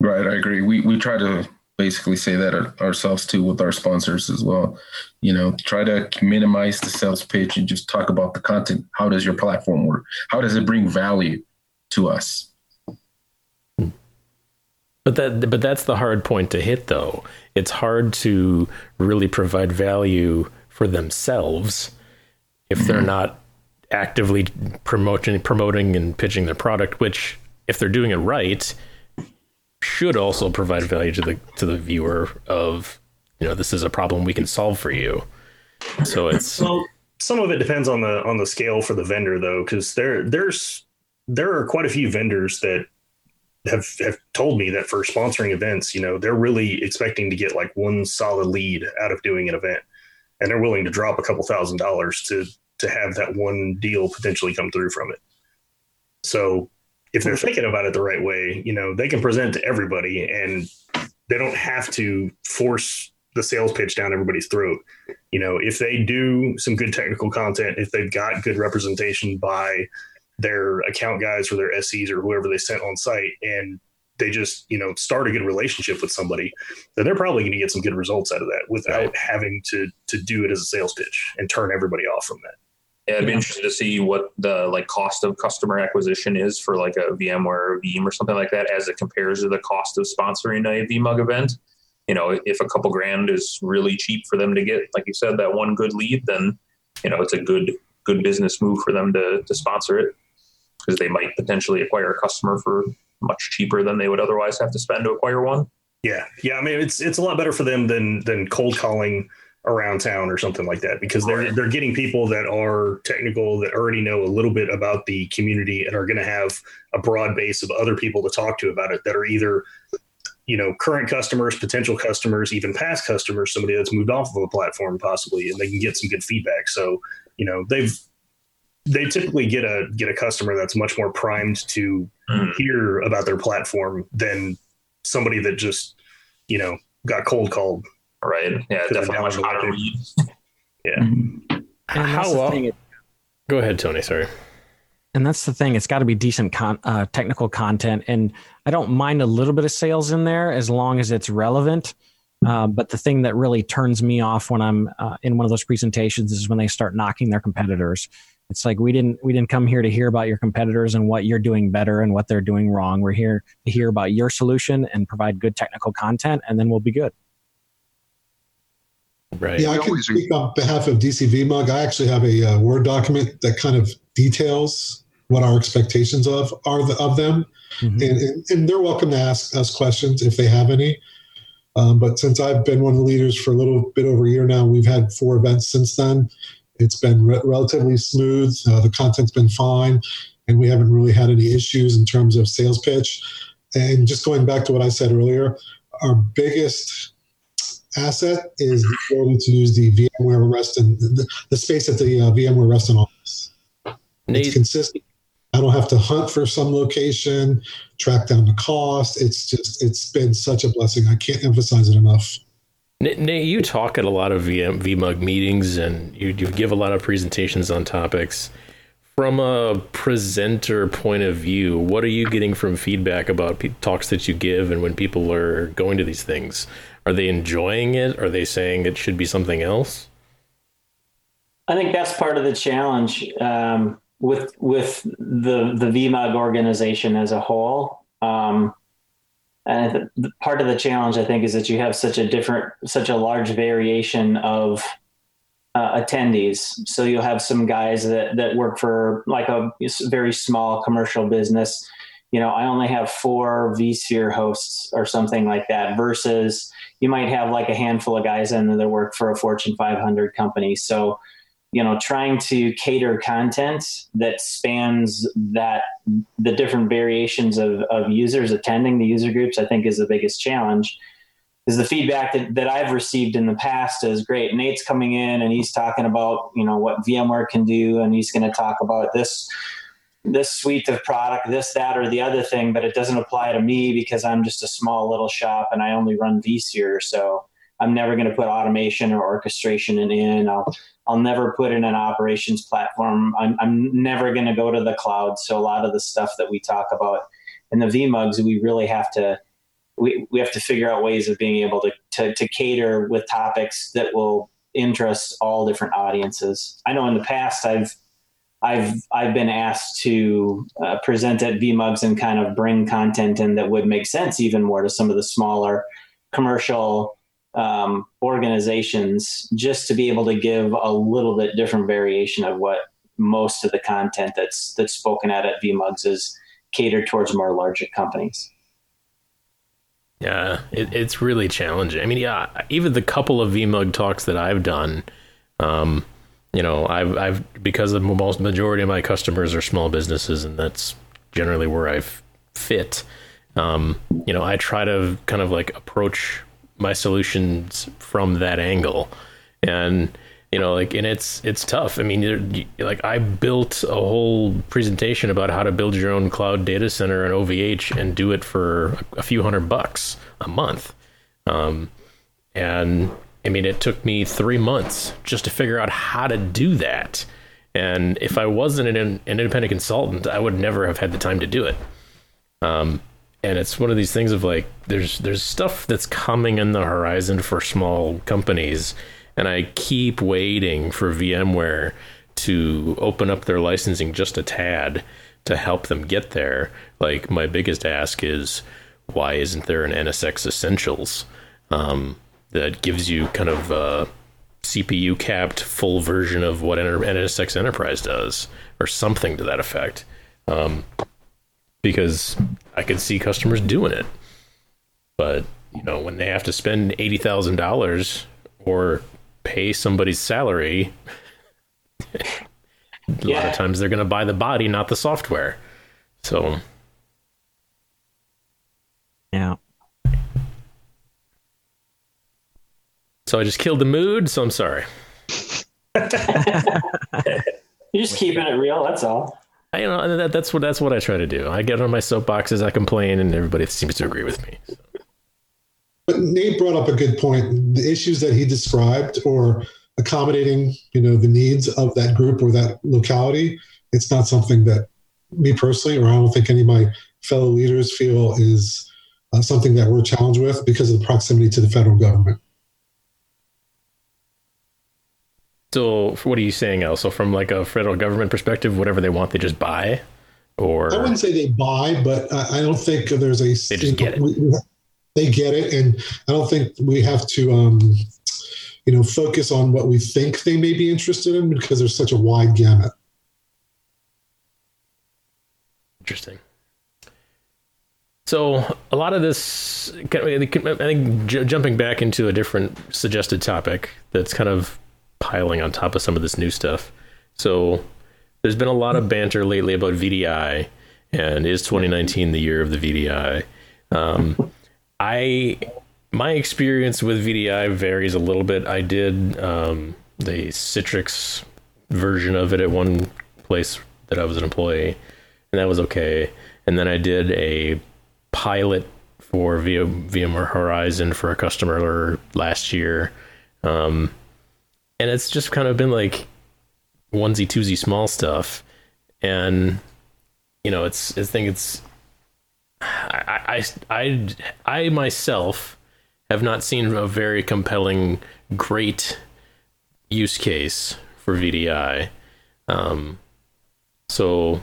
Right. I agree. We, we try to basically say that ourselves too with our sponsors as well. You know, try to minimize the sales pitch and just talk about the content. How does your platform work? How does it bring value to us? But that but that's the hard point to hit though. It's hard to really provide value for themselves if they're mm-hmm. not actively promoting promoting and pitching their product, which if they're doing it right, should also provide value to the to the viewer of you know this is a problem we can solve for you. So it's well, some of it depends on the on the scale for the vendor though, because there there's there are quite a few vendors that have have told me that for sponsoring events, you know, they're really expecting to get like one solid lead out of doing an event, and they're willing to drop a couple thousand dollars to to have that one deal potentially come through from it. So if they're thinking about it the right way, you know, they can present to everybody, and they don't have to force the sales pitch down everybody's throat. You know, if they do some good technical content, if they've got good representation by their account guys or their SEs or whoever they sent on site and they just you know start a good relationship with somebody then they're probably going to get some good results out of that without right. having to to do it as a sales pitch and turn everybody off from that yeah, I'd be interested to see what the like cost of customer acquisition is for like a VMware or Veeam or something like that as it compares to the cost of sponsoring a VMUG event. You know, if a couple grand is really cheap for them to get, like you said, that one good lead, then you know it's a good good business move for them to to sponsor it because they might potentially acquire a customer for much cheaper than they would otherwise have to spend to acquire one. Yeah, yeah. I mean, it's it's a lot better for them than than cold calling around town or something like that because they're they're getting people that are technical that already know a little bit about the community and are going to have a broad base of other people to talk to about it that are either you know current customers potential customers even past customers somebody that's moved off of a platform possibly and they can get some good feedback so you know they've they typically get a get a customer that's much more primed to mm. hear about their platform than somebody that just you know got cold called. Right. Yeah. Definitely much hotter Yeah. Mm-hmm. How long? Go ahead, Tony. Sorry. and that's the thing. It's got to be decent con- uh, technical content, and I don't mind a little bit of sales in there as long as it's relevant. Uh, but the thing that really turns me off when I'm uh, in one of those presentations is when they start knocking their competitors. It's like we didn't we didn't come here to hear about your competitors and what you're doing better and what they're doing wrong. We're here to hear about your solution and provide good technical content, and then we'll be good. Right. Yeah, I can speak on behalf of DC VMUG. I actually have a uh, Word document that kind of details what our expectations of are the, of them, mm-hmm. and, and, and they're welcome to ask us questions if they have any. Um, but since I've been one of the leaders for a little bit over a year now, we've had four events since then. It's been re- relatively smooth. Uh, the content's been fine, and we haven't really had any issues in terms of sales pitch. And just going back to what I said earlier, our biggest asset is the ability to use the VMware Reston, the, the space at the uh, VMware Reston office. Nate. It's consistent. I don't have to hunt for some location, track down the cost. It's just, it's been such a blessing. I can't emphasize it enough. Nate, you talk at a lot of VM, VMUG meetings and you, you give a lot of presentations on topics. From a presenter point of view, what are you getting from feedback about pe- talks that you give and when people are going to these things? Are they enjoying it? Are they saying it should be something else? I think that's part of the challenge. Um, with with the the VMUG organization as a whole. Um, and part of the challenge, I think, is that you have such a different, such a large variation of uh, attendees. So you'll have some guys that that work for like a very small commercial business. You know, I only have four vSphere hosts or something like that. Versus you might have like a handful of guys in that work for a Fortune 500 company. So you know trying to cater content that spans that the different variations of, of users attending the user groups i think is the biggest challenge. Is the feedback that, that i've received in the past is great nate's coming in and he's talking about you know what vmware can do and he's going to talk about this this suite of product this that or the other thing but it doesn't apply to me because i'm just a small little shop and i only run vsphere so i'm never going to put automation or orchestration in i'll I'll never put in an operations platform. I'm, I'm never going to go to the cloud. So a lot of the stuff that we talk about in the VMUGs, we really have to we, we have to figure out ways of being able to, to, to cater with topics that will interest all different audiences. I know in the past I've I've I've been asked to uh, present at VMUGs and kind of bring content in that would make sense even more to some of the smaller commercial um, organizations just to be able to give a little bit different variation of what most of the content that's that's spoken at at VMUGs is catered towards more larger companies. Yeah, it, it's really challenging. I mean, yeah, even the couple of VMUG talks that I've done, um, you know, I've I've because the most majority of my customers are small businesses, and that's generally where I fit. Um, you know, I try to kind of like approach my solutions from that angle. And you know like and it's it's tough. I mean like i built a whole presentation about how to build your own cloud data center and ovh and do it for a few hundred bucks a month. Um, and i mean it took me three months just to figure out how to do that. And if i wasn't an, an independent consultant i would never have had the time to do it. Um, and it's one of these things of like there's there's stuff that's coming in the horizon for small companies and i keep waiting for vmware to open up their licensing just a tad to help them get there. Like my biggest ask is why isn't there an nsx essentials um, that gives you kind of a cpu capped full version of what nsx enterprise does or something to that effect? Um, because I could see customers doing it. But, you know, when they have to spend $80,000 or pay somebody's salary, a yeah. lot of times they're going to buy the body, not the software. So, yeah. So I just killed the mood, so I'm sorry. You're just keeping it real, that's all. I, you know that, that's what that's what I try to do. I get on my soapboxes, I complain, and everybody seems to agree with me. So. But Nate brought up a good point. The issues that he described, or accommodating, you know, the needs of that group or that locality, it's not something that me personally, or I don't think any of my fellow leaders feel is uh, something that we're challenged with because of the proximity to the federal government. So, what are you saying, El? So, from like a federal government perspective, whatever they want, they just buy, or I wouldn't say they buy, but I, I don't think there's a. They just get it. we- they get it, and I don't think we have to, um, you know, focus on what we think they may be interested in because there's such a wide gamut. Interesting. So a lot of this, I think, jumping back into a different suggested topic that's kind of piling on top of some of this new stuff. So there's been a lot of banter lately about VDI, and is 2019 the year of the VDI? Um, I my experience with VDI varies a little bit. I did um, the Citrix version of it at one place that I was an employee, and that was okay. And then I did a pilot for VMware Horizon for a customer last year, um, and it's just kind of been like onesie twosie small stuff, and you know, it's I think it's I, I, I, I myself have not seen a very compelling, great use case for VDI. Um, so,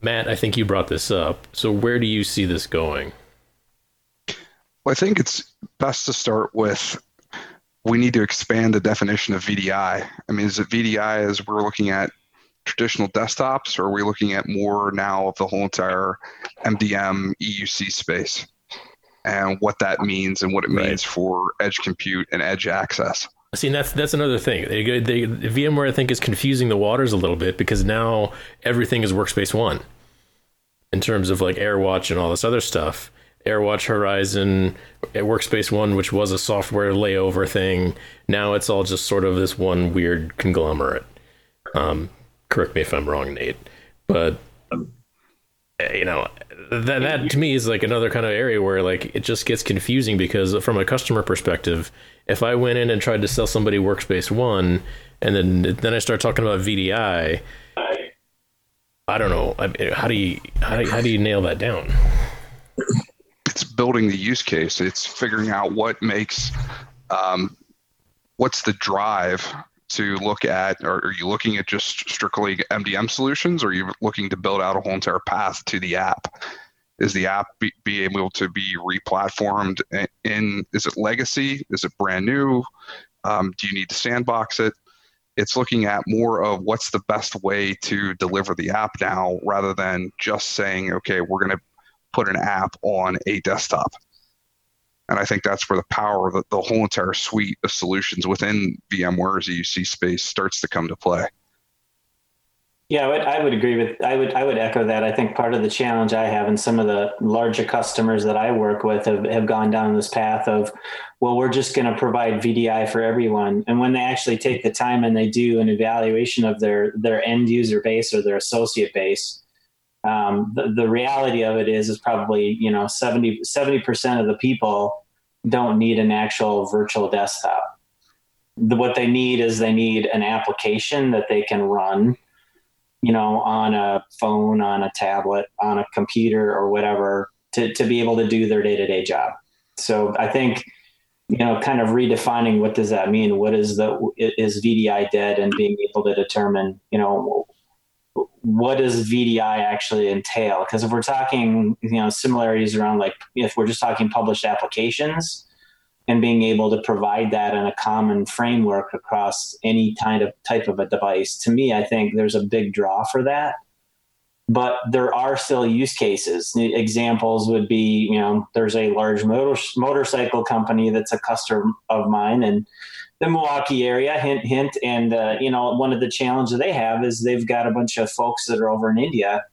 Matt, I think you brought this up. So, where do you see this going? Well, I think it's best to start with we need to expand the definition of VDI. I mean, is it VDI as we're looking at traditional desktops, or are we looking at more now of the whole entire MDM EUC space and what that means and what it means for edge compute and edge access? See, and that's that's another thing. They, they, VMware, I think, is confusing the waters a little bit because now everything is Workspace ONE in terms of like AirWatch and all this other stuff. AirWatch Horizon, Workspace ONE, which was a software layover thing. Now it's all just sort of this one weird conglomerate. Um, correct me if I'm wrong, Nate, but you know that that to me is like another kind of area where like it just gets confusing because from a customer perspective, if I went in and tried to sell somebody Workspace ONE, and then then I start talking about VDI, I don't know. How do you how how do you nail that down? Building the use case. It's figuring out what makes um, what's the drive to look at or are you looking at just strictly mdm solutions or are you looking to build out a whole entire path to the app? Is the app be, be able to be replatformed in is it legacy? Is it brand new? Um, do you need to sandbox it? It's looking at more of what's the best way to deliver the app now rather than just saying okay we're going to put an app on a desktop and I think that's where the power of the, whole entire suite of solutions within VMware's EUC space starts to come to play. Yeah, I would, I would agree with. I would I would echo that. I think part of the challenge I have, and some of the larger customers that I work with have, have gone down this path of, well, we're just going to provide VDI for everyone. And when they actually take the time and they do an evaluation of their their end user base or their associate base, um, the, the reality of it is is probably you know 70 percent of the people don't need an actual virtual desktop. The, what they need is they need an application that they can run you know, on a phone, on a tablet, on a computer or whatever to, to be able to do their day to day job. So I think, you know, kind of redefining what does that mean? What is the, is VDI dead and being able to determine, you know, what does VDI actually entail? Because if we're talking, you know, similarities around like, if we're just talking published applications, and being able to provide that in a common framework across any kind of type of a device to me i think there's a big draw for that but there are still use cases examples would be you know there's a large motor, motorcycle company that's a customer of mine and the milwaukee area hint hint and uh, you know one of the challenges they have is they've got a bunch of folks that are over in india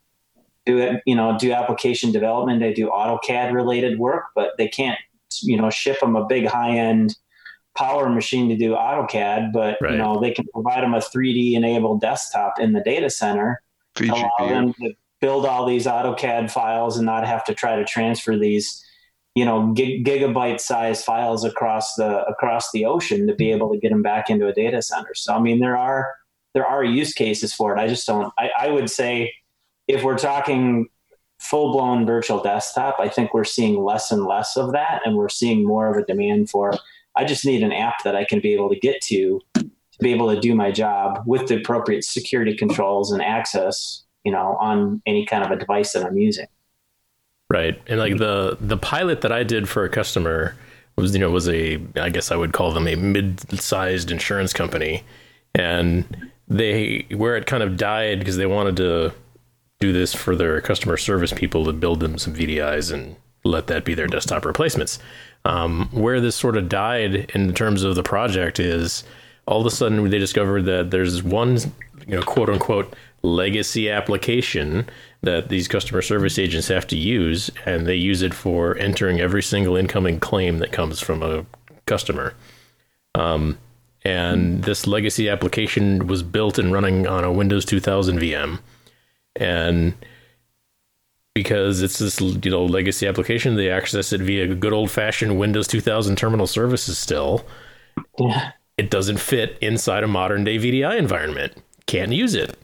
do it, you know do application development they do autocad related work but they can't you know ship them a big high end power machine to do AutoCAD, but right. you know they can provide them a 3D enabled desktop in the data center, allow them to build all these AutoCAD files and not have to try to transfer these you know gig- gigabyte size files across the across the ocean to be mm-hmm. able to get them back into a data center. So I mean there are there are use cases for it. I just don't. I, I would say if we're talking full blown virtual desktop, I think we're seeing less and less of that, and we're seeing more of a demand for. I just need an app that I can be able to get to to be able to do my job with the appropriate security controls and access, you know, on any kind of a device that I'm using. Right. And like the the pilot that I did for a customer was you know was a I guess I would call them a mid-sized insurance company and they where it kind of died because they wanted to do this for their customer service people to build them some VDIs and let that be their desktop replacements. Um, where this sort of died in terms of the project is all of a sudden they discovered that there's one you know quote unquote legacy application that these customer service agents have to use, and they use it for entering every single incoming claim that comes from a customer. Um, and this legacy application was built and running on a Windows 2000 VM, and because it's this you know legacy application, they access it via good old fashioned Windows 2000 terminal services. Still, yeah. it doesn't fit inside a modern day VDI environment. Can't use it.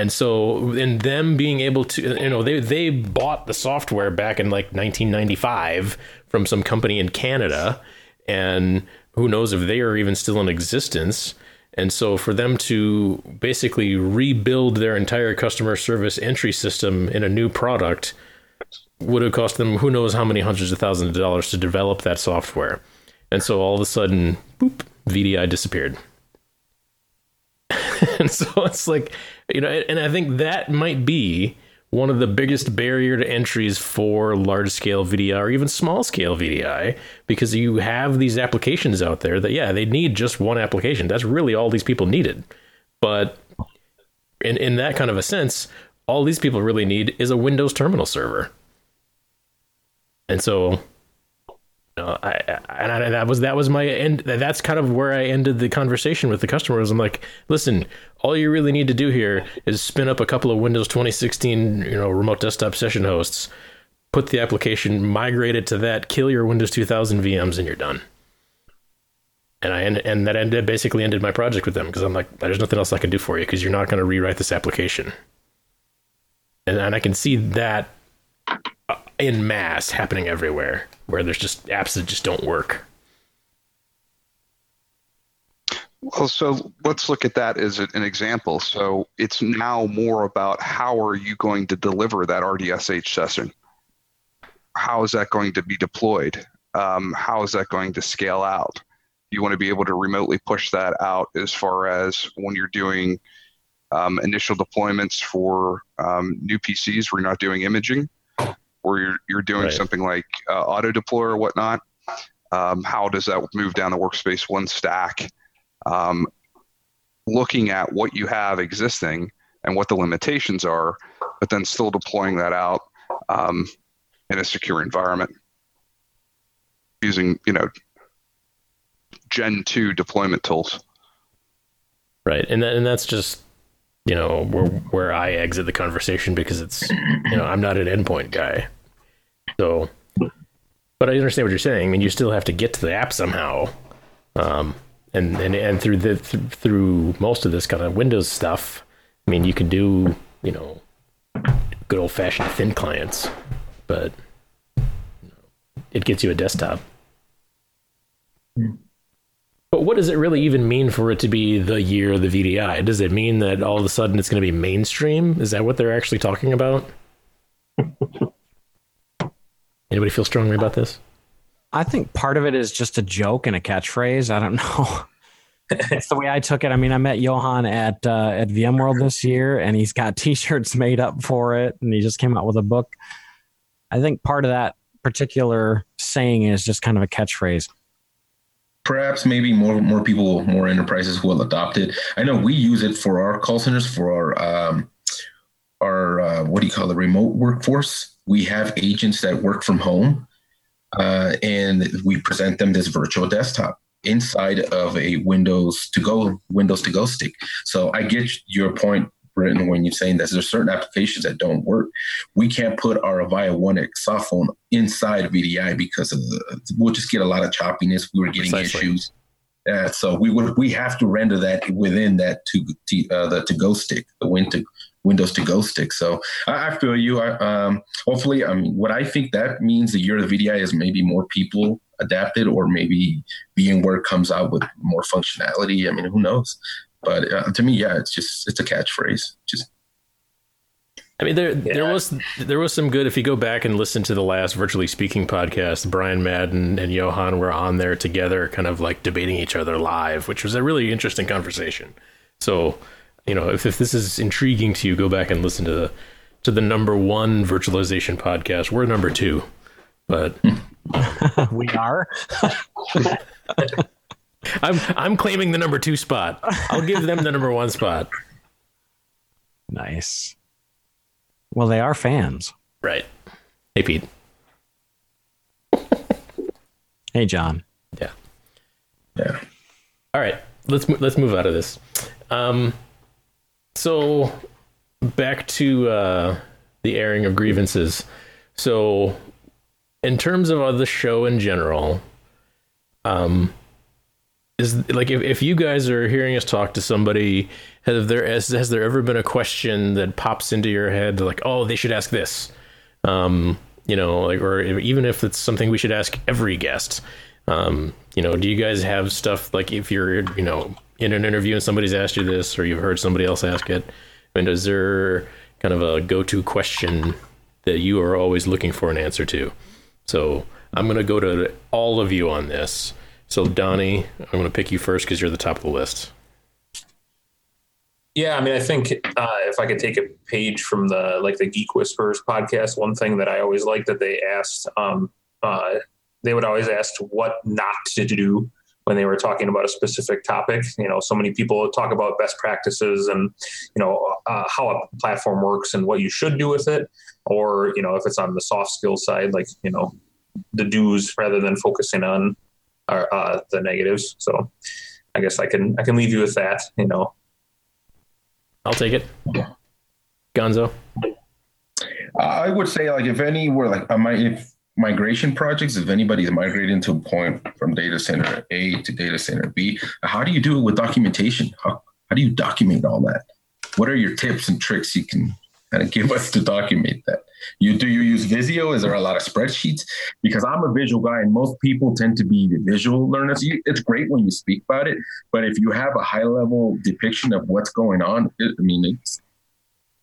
And so, in them being able to, you know, they they bought the software back in like 1995 from some company in Canada, and who knows if they are even still in existence. And so, for them to basically rebuild their entire customer service entry system in a new product would have cost them who knows how many hundreds of thousands of dollars to develop that software. And so, all of a sudden, boop, VDI disappeared. and so it's like you know and i think that might be one of the biggest barrier to entries for large scale VDI or even small scale VDI because you have these applications out there that yeah they need just one application. That's really all these people needed. But in in that kind of a sense all these people really need is a Windows terminal server. And so uh, I, and I, that was that was my end. That's kind of where I ended the conversation with the customers. I'm like, listen, all you really need to do here is spin up a couple of Windows 2016, you know, remote desktop session hosts, put the application, migrate it to that, kill your Windows 2000 VMs, and you're done. And I and that ended basically ended my project with them because I'm like, there's nothing else I can do for you because you're not going to rewrite this application. And, and I can see that in mass happening everywhere where there's just apps that just don't work. Well, so let's look at that as an example. So it's now more about how are you going to deliver that RDSH session? How is that going to be deployed? Um, how is that going to scale out? You want to be able to remotely push that out as far as when you're doing um, initial deployments for um, new PCs you're not doing imaging or you're, you're doing right. something like uh, auto deploy or whatnot. Um, how does that move down the workspace one stack? Um, looking at what you have existing and what the limitations are, but then still deploying that out um, in a secure environment using, you know, Gen 2 deployment tools. Right. And, that, and that's just you know where where I exit the conversation because it's you know I'm not an endpoint guy. So, but I understand what you're saying. I mean, you still have to get to the app somehow, um, and and and through the th- through most of this kind of Windows stuff. I mean, you can do you know good old fashioned thin clients, but it gets you a desktop. Mm. But what does it really even mean for it to be the year of the VDI? Does it mean that all of a sudden it's going to be mainstream? Is that what they're actually talking about? Anybody feel strongly about this? I think part of it is just a joke and a catchphrase. I don't know. That's the way I took it. I mean, I met Johan at uh, at VMworld this year, and he's got T-shirts made up for it, and he just came out with a book. I think part of that particular saying is just kind of a catchphrase perhaps maybe more more people, more enterprises will adopt it. I know we use it for our call centers, for our um, our uh, what do you call the remote workforce. We have agents that work from home, uh, and we present them this virtual desktop inside of a Windows to go Windows to go stick. So I get your point Britton, when you're saying that there's certain applications that don't work. We can't put our Avaya One X softphone inside VDI because of the, we'll just get a lot of choppiness. We were getting Precisely. issues. Uh, so we would we have to render that within that to uh, the to go stick, the win to Windows to go stick. So I, I feel you. I, um, hopefully, I mean, what I think that means the year of the VDI is maybe more people adapted, or maybe VMware comes out with more functionality. I mean, who knows? But uh, to me, yeah, it's just it's a catchphrase. Just I mean, there yeah. there was there was some good. If you go back and listen to the last virtually speaking podcast, Brian Madden and Johan were on there together, kind of like debating each other live, which was a really interesting conversation. So, you know, if, if this is intriguing to you, go back and listen to the to the number one virtualization podcast. We're number two, but we are. I'm I'm claiming the number two spot. I'll give them the number one spot. Nice. Well, they are fans. Right. Hey, Pete. hey, John. Yeah. Yeah. All right. Let's let's move out of this. Um, so back to uh, the airing of grievances. So, in terms of the show in general, um, is like if, if you guys are hearing us talk to somebody have there has, has there ever been a question that pops into your head like oh they should ask this? Um you know like or even if it's something we should ask every guest um you know do you guys have stuff like if you're you know in an interview and somebody's asked you this or you've heard somebody else ask it I mean, is there kind of a go-to question that you are always looking for an answer to? So i'm going to go to all of you on this so, Donnie, I'm going to pick you first because you're the top of the list. Yeah, I mean, I think uh, if I could take a page from the like the Geek Whisperers podcast, one thing that I always liked that they asked, um, uh, they would always ask what not to do when they were talking about a specific topic. You know, so many people talk about best practices and you know uh, how a platform works and what you should do with it, or you know if it's on the soft skill side, like you know the do's rather than focusing on are uh, the negatives. So I guess I can I can leave you with that. You know, I'll take it. Gonzo. I would say like if any were like my if migration projects, if anybody's migrating to a point from data center A to data center B, how do you do it with documentation? How, how do you document all that? What are your tips and tricks you can kind of give us to document that? You do you use Visio? Is there a lot of spreadsheets? Because I'm a visual guy, and most people tend to be visual learners. It's great when you speak about it, but if you have a high level depiction of what's going on, it, I mean, it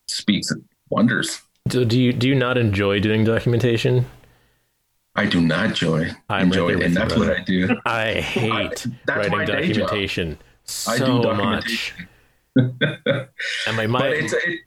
speaks wonders. So do you do you not enjoy doing documentation? I do not enjoy I enjoy it, and that's brother. what I do. I hate I, writing documentation so I do documentation. much. and my mind, it's, it,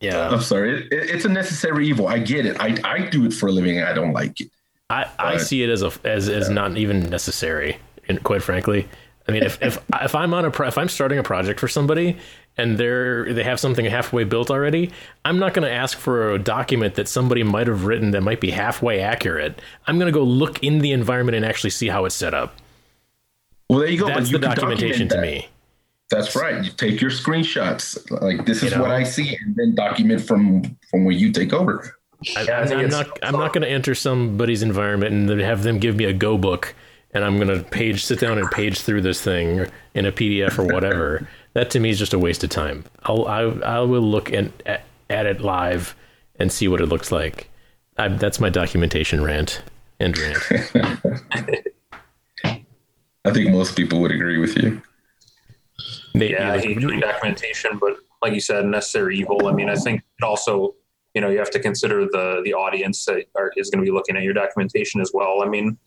yeah, I'm sorry. It, it's a necessary evil. I get it. I, I do it for a living. I don't like it. I, I see it as a as as yeah. not even necessary. And quite frankly, I mean, if if if I'm on a pro, if I'm starting a project for somebody and they're they have something halfway built already, I'm not going to ask for a document that somebody might have written that might be halfway accurate. I'm going to go look in the environment and actually see how it's set up. Well, there you go. That's you the documentation document to me. That's right. You take your screenshots. Like this is you know, what I see, and then document from from where you take over. I, am not. I'm not going to enter somebody's environment and then have them give me a Go book, and I'm going to page sit down and page through this thing in a PDF or whatever. that to me is just a waste of time. I'll I, I will look at, at, at it live and see what it looks like. I, that's my documentation rant and rant. I think most people would agree with you. Maybe yeah, I hate documentation, but like you said, necessary evil. I mean, I think it also, you know, you have to consider the the audience that are, is going to be looking at your documentation as well. I mean,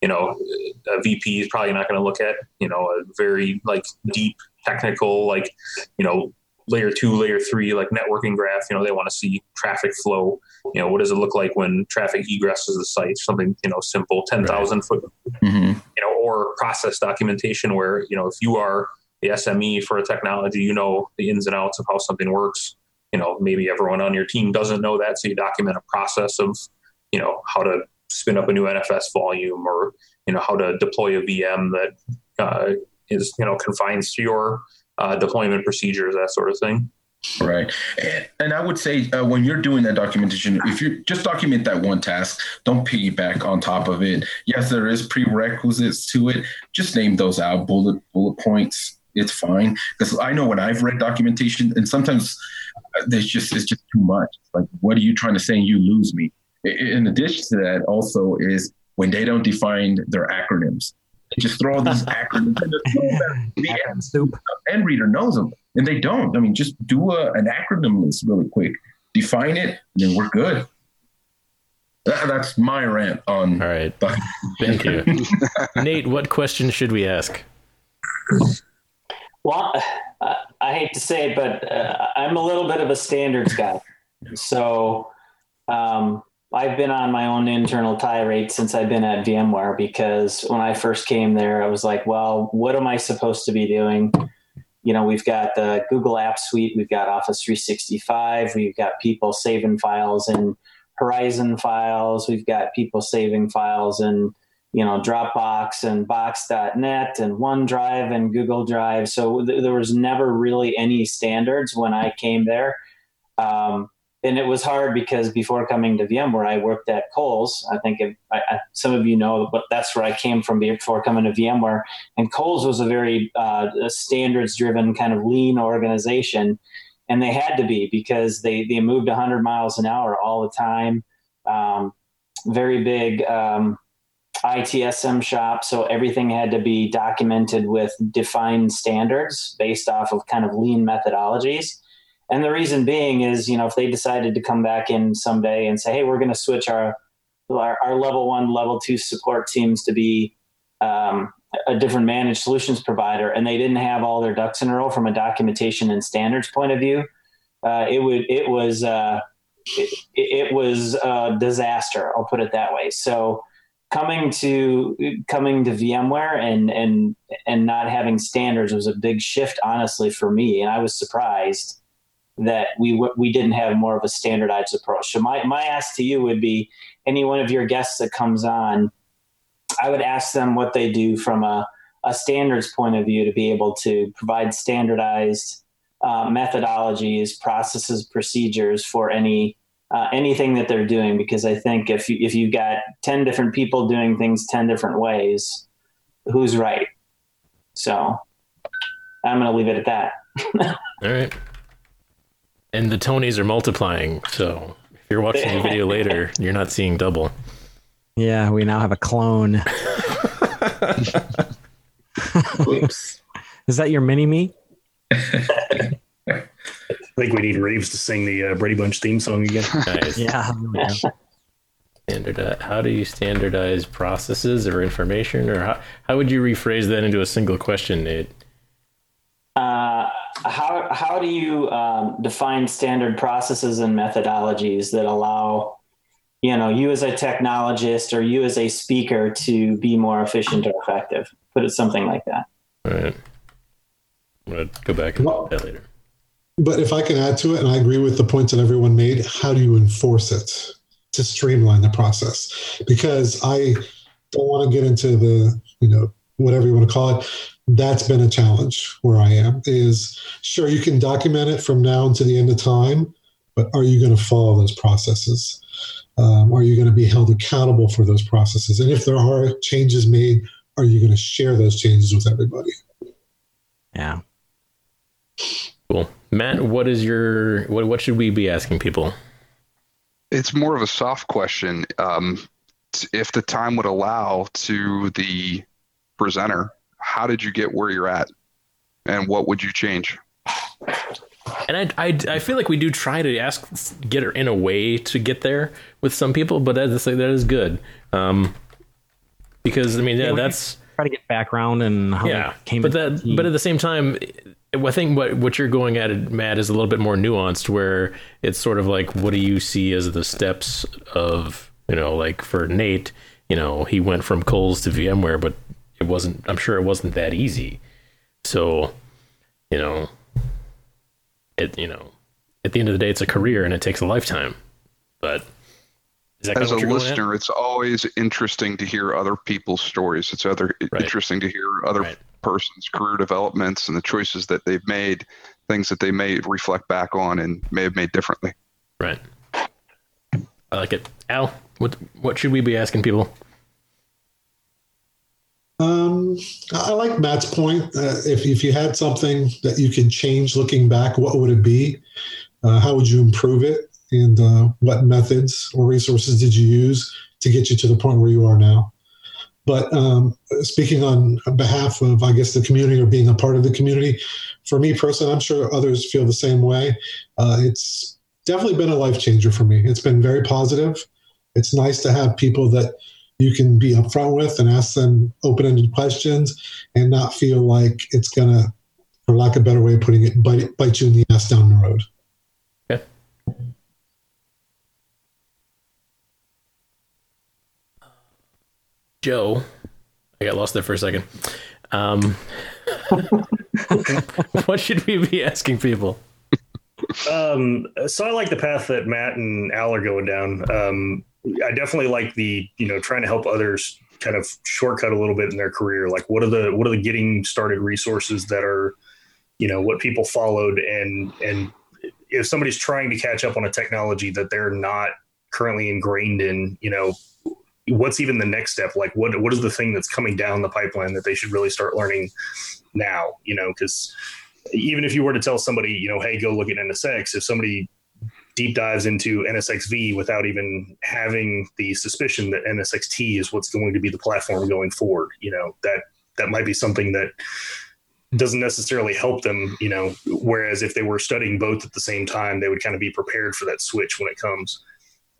you know, a VP is probably not going to look at, you know, a very like deep technical, like, you know, layer two, layer three, like networking graph. You know, they want to see traffic flow. You know, what does it look like when traffic egresses the site? Something you know simple, ten thousand right. foot. Mm-hmm. You know, or process documentation where you know if you are the SME for a technology, you know the ins and outs of how something works. You know, maybe everyone on your team doesn't know that, so you document a process of, you know, how to spin up a new NFS volume or you know how to deploy a VM that uh, is you know confines to your uh, deployment procedures, that sort of thing. Right. And, I would say uh, when you're doing that documentation, if you just document that one task, don't piggyback on top of it. Yes, there is prerequisites to it. Just name those out, bullet bullet points. It's fine because I know when I've read documentation, and sometimes uh, there's just it's just too much. Like, what are you trying to say? You lose me. In addition to that, also is when they don't define their acronyms. They just throw these acronyms. the end, end reader knows them and they don't. I mean, just do a, an acronym list really quick, define it, and then we're good. That, that's my rant on. All right. Thank you. Nate, what question should we ask? Well, I hate to say it, but uh, I'm a little bit of a standards guy. So um, I've been on my own internal tirade since I've been at VMware because when I first came there, I was like, well, what am I supposed to be doing? you know, we've got the Google App Suite, we've got Office 365, we've got people saving files in Horizon files, we've got people saving files in, you know, Dropbox and Box.net and OneDrive and Google Drive. So th- there was never really any standards when I came there. Um, and it was hard because before coming to VMware, I worked at Kohl's. I think if, I, I, some of you know, but that's where I came from before coming to VMware. And Kohl's was a very uh, standards-driven kind of lean organization, and they had to be because they they moved 100 miles an hour all the time. Um, very big um, ITSM shop, so everything had to be documented with defined standards based off of kind of lean methodologies and the reason being is, you know, if they decided to come back in someday and say, hey, we're going to switch our, our, our level one, level two support teams to be um, a different managed solutions provider, and they didn't have all their ducks in a row from a documentation and standards point of view, uh, it would it was uh, it, it, was a disaster. I'll put it that way. So coming to coming to VMware and and and not having standards was a big shift, honestly, for me, and I was surprised that we we didn't have more of a standardized approach. So my my ask to you would be any one of your guests that comes on, I would ask them what they do from a a standards point of view to be able to provide standardized uh, methodologies, processes, procedures for any uh, anything that they're doing. Because I think if you, if you've got ten different people doing things ten different ways, who's right? So I'm going to leave it at that. All right and the Tonys are multiplying. So if you're watching the video later, you're not seeing double. Yeah, we now have a clone. Oops. Is that your mini me? I think we need Reeves to sing the uh, Brady Bunch theme song again. Nice. yeah. Standard. Uh, how do you standardize processes or information, or how, how would you rephrase that into a single question, Nate? Uh, how how do you um, define standard processes and methodologies that allow you know you as a technologist or you as a speaker to be more efficient or effective? Put it something like that. All right. I'm gonna go back and well, that later. But if I can add to it, and I agree with the points that everyone made, how do you enforce it to streamline the process? Because I don't want to get into the you know whatever you want to call it that's been a challenge where I am is sure you can document it from now until the end of time, but are you going to follow those processes? Um, are you going to be held accountable for those processes? And if there are changes made, are you going to share those changes with everybody? Yeah. Cool. Matt, what is your what what should we be asking people? It's more of a soft question. Um, if the time would allow to the presenter how did you get where you're at and what would you change and I, I, I feel like we do try to ask get her in a way to get there with some people but that is that is good um because i mean yeah, yeah that's try to get background and how yeah came but that but at the same time I think what what you're going at, Matt, is a little bit more nuanced, where it's sort of like, what do you see as the steps of, you know, like for Nate, you know, he went from Kohl's to VMware, but it wasn't i'm sure it wasn't that easy so you know it you know at the end of the day it's a career and it takes a lifetime but as a listener it's always interesting to hear other people's stories it's other right. interesting to hear other right. Person's career developments and the choices that they've made, things that they may reflect back on and may have made differently. Right. I like it. Al, what what should we be asking people? Um, I like Matt's point. Uh, if if you had something that you could change looking back, what would it be? Uh, how would you improve it? And uh, what methods or resources did you use to get you to the point where you are now? But um, speaking on behalf of, I guess, the community or being a part of the community, for me personally, I'm sure others feel the same way. Uh, it's definitely been a life changer for me. It's been very positive. It's nice to have people that you can be upfront with and ask them open-ended questions and not feel like it's gonna, for lack of a better way of putting it, bite, bite you in the ass down the road. Joe, I got lost there for a second. Um, what should we be asking people? Um, so I like the path that Matt and Al are going down. Um, I definitely like the you know trying to help others kind of shortcut a little bit in their career. Like what are the what are the getting started resources that are you know what people followed and and if somebody's trying to catch up on a technology that they're not currently ingrained in, you know, what's even the next step? Like what what is the thing that's coming down the pipeline that they should really start learning now? You know, because even if you were to tell somebody, you know, hey, go look at NSX, if somebody deep dives into NSXV without even having the suspicion that NSXT is what's going to be the platform going forward, you know, that that might be something that doesn't necessarily help them, you know, whereas if they were studying both at the same time, they would kind of be prepared for that switch when it comes.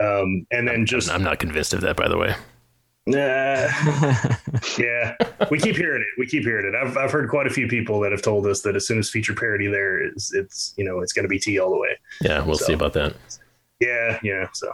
Um, and then just I'm not convinced of that, by the way. Nah. yeah, we keep hearing it. We keep hearing it. I've I've heard quite a few people that have told us that as soon as feature parity there is, it's you know it's going to be T all the way. Yeah, we'll So, see about that. Yeah, yeah. So,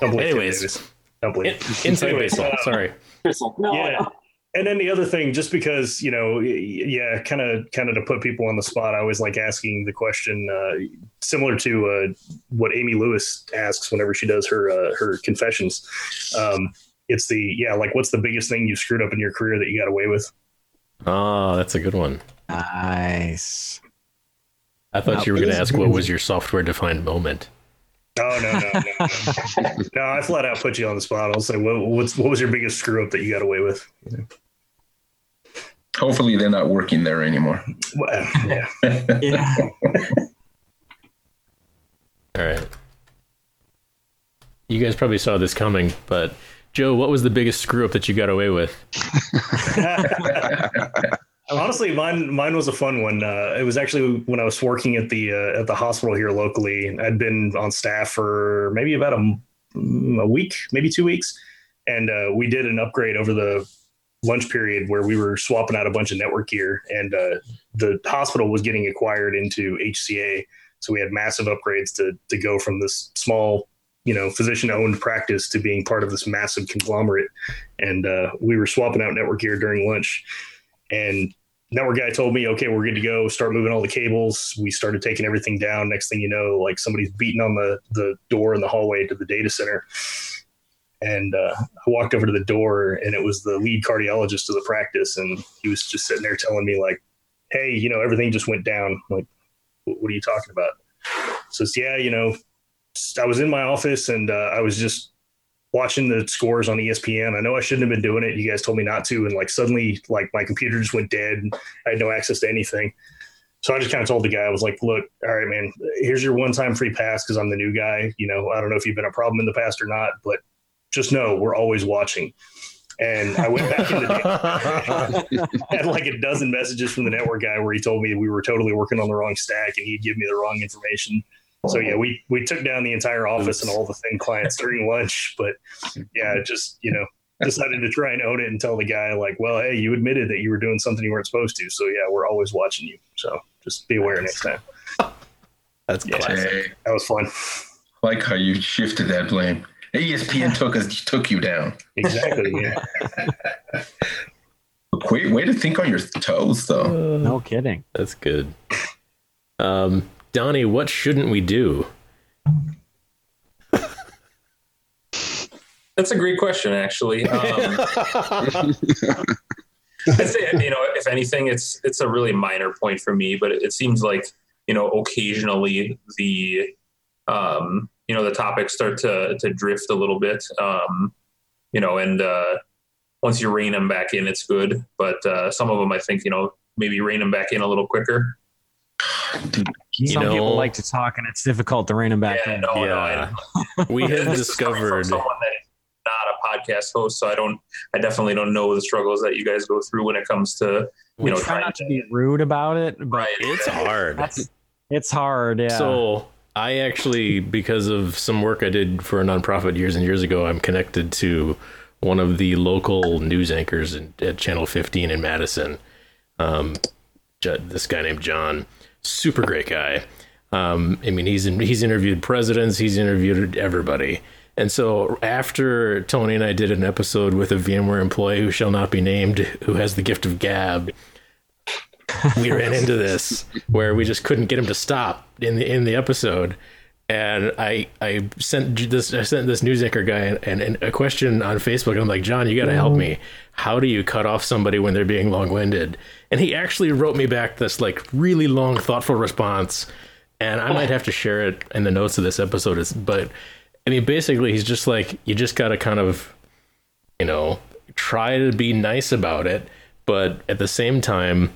don't Anyways. Don't believe. In- inside Anyways, baseball. uh, Sorry. yeah. And then the other thing, just because you know, yeah, kind of, kind of to put people on the spot, I always like asking the question uh, similar to uh, what Amy Lewis asks whenever she does her uh, her confessions. Um, it's the yeah, like what's the biggest thing you screwed up in your career that you got away with? Oh, that's a good one. Nice. I thought Wow, you were going to ask what was your software defined moment. Oh no, no, no, no. no! I flat out put you on the spot. I'll say, what, what's what was your biggest screw up that you got away with? Hopefully, they're not working there anymore. Well, yeah. yeah. All right. You guys probably saw this coming, but Joe, what was the biggest screw up that you got away with? Honestly, mine mine was a fun one. Uh, it was actually when I was working at the uh, at the hospital here locally. I'd been on staff for maybe about a, a week, maybe two weeks, and uh, we did an upgrade over the lunch period where we were swapping out a bunch of network gear, and uh, the hospital was getting acquired into HCA, so we had massive upgrades to to go from this small you know physician owned practice to being part of this massive conglomerate. And uh, we were swapping out network gear during lunch. And network guy told me okay we're good to go. Start moving all the cables. We started taking everything down. Next thing you know like somebody's beating on the the door in the hallway to the data center and uh, i walked over to the door and it was the lead cardiologist of the practice and he was just sitting there telling me like hey you know everything just went down like "What- are you talking about says yeah you know I was in my office and uh, I was just watching the scores on ESPN. I know I shouldn't have been doing it. You guys told me not to, and like suddenly, like my computer just went dead. I had no access to anything. So I just kind of told the guy, I was like, "Look, all right, man, here's your one-time free pass because I'm the new guy. You know, I don't know if you've been a problem in the past or not, but just know we're always watching." And I went back into the had like a dozen messages from the network guy where he told me we were totally working on the wrong stack and he'd give me the wrong information. So yeah, we we took down the entire office and all the thin clients during lunch. But yeah, just you know decided to try and own it and tell the guy like, well, hey, you admitted that you were doing something you weren't supposed to. So yeah, we're always watching you. So just be aware next time. That's classic. That was fun. Like how you shifted that blame. ESPN took us took you down. Exactly. Yeah. Way, way to think on your toes, though. No kidding. That's good. Um, Donnie, what shouldn't we do? That's a great question, actually. Um, I'd say, you know, if anything, it's it's a really minor point for me, but it, it seems like you know occasionally the um, you know the topics start to to drift a little bit. Um, you know, and uh, once you rein them back in, it's good. But uh, some of them, I think, you know, maybe rein them back in a little quicker. Some know- people like to talk, and it's difficult to rein them back in. no, yeah. we have This is coming from discovered. someone that is not a podcast host, so I don't, I definitely don't know the struggles that you guys go through when it comes to, you We know, try trying not to be rude about it, but It's hard. It's hard. Yeah. So I actually, because of some work I did for a nonprofit years and years ago, I'm connected to one of the local news anchors in, at Channel 15 in Madison. Um, this guy named John, super great guy. Um, I mean, he's he's interviewed presidents, he's interviewed everybody. And so after Tony and I did an episode with a VMware employee who shall not be named, who has the gift of gab, we ran into this where we just couldn't get him to stop in the in the episode and I I sent this I sent this news anchor guy and, and a question on Facebook. I'm like, John, you got to help me. How do you cut off somebody when they're being long winded? And he actually wrote me back this like really long, thoughtful response. And I might have to share it in the notes of this episode. But I mean, basically, he's just like, you just got to kind of, you know, try to be nice about it, but at the same time,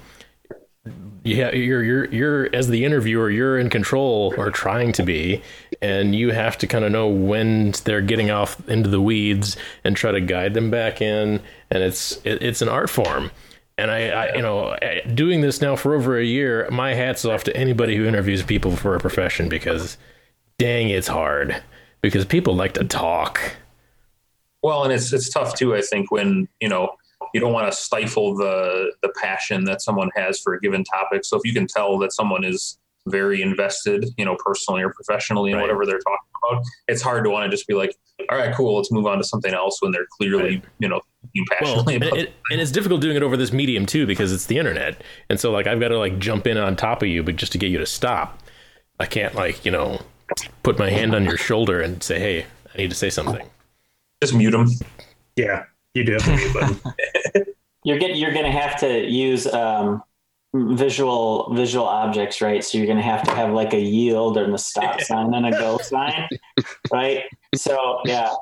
yeah, you're you're you're as the interviewer, you're in control or trying to be, and you have to kind of know when they're getting off into the weeds and try to guide them back in. And it's it, it's an art form. And I, I, you know, doing this now for over a year, my hats off to anybody who interviews people for a profession because, dang, it's hard. Because people like to talk. Well, and it's it's tough too. I think when you know you don't want to stifle the the passion that someone has for a given topic. So if you can tell that someone is very invested, you know, personally or professionally in whatever they're talking about, it's hard to want to just be like, all right, cool, let's move on to something else when they're clearly, you know, thinking Well, passionately and, about. it, and it's difficult doing it over this medium too because it's the internet, and so like I've got to like jump in on top of you, but just to get you to stop, I can't like you know put my hand on your shoulder and say, hey, I need to say something. Just mute them. Yeah, you do have the mute button. You're get, you're going to have to use um, visual visual objects, right? So you're going to have to have like a yield and a stop sign and a go sign, right? So yeah.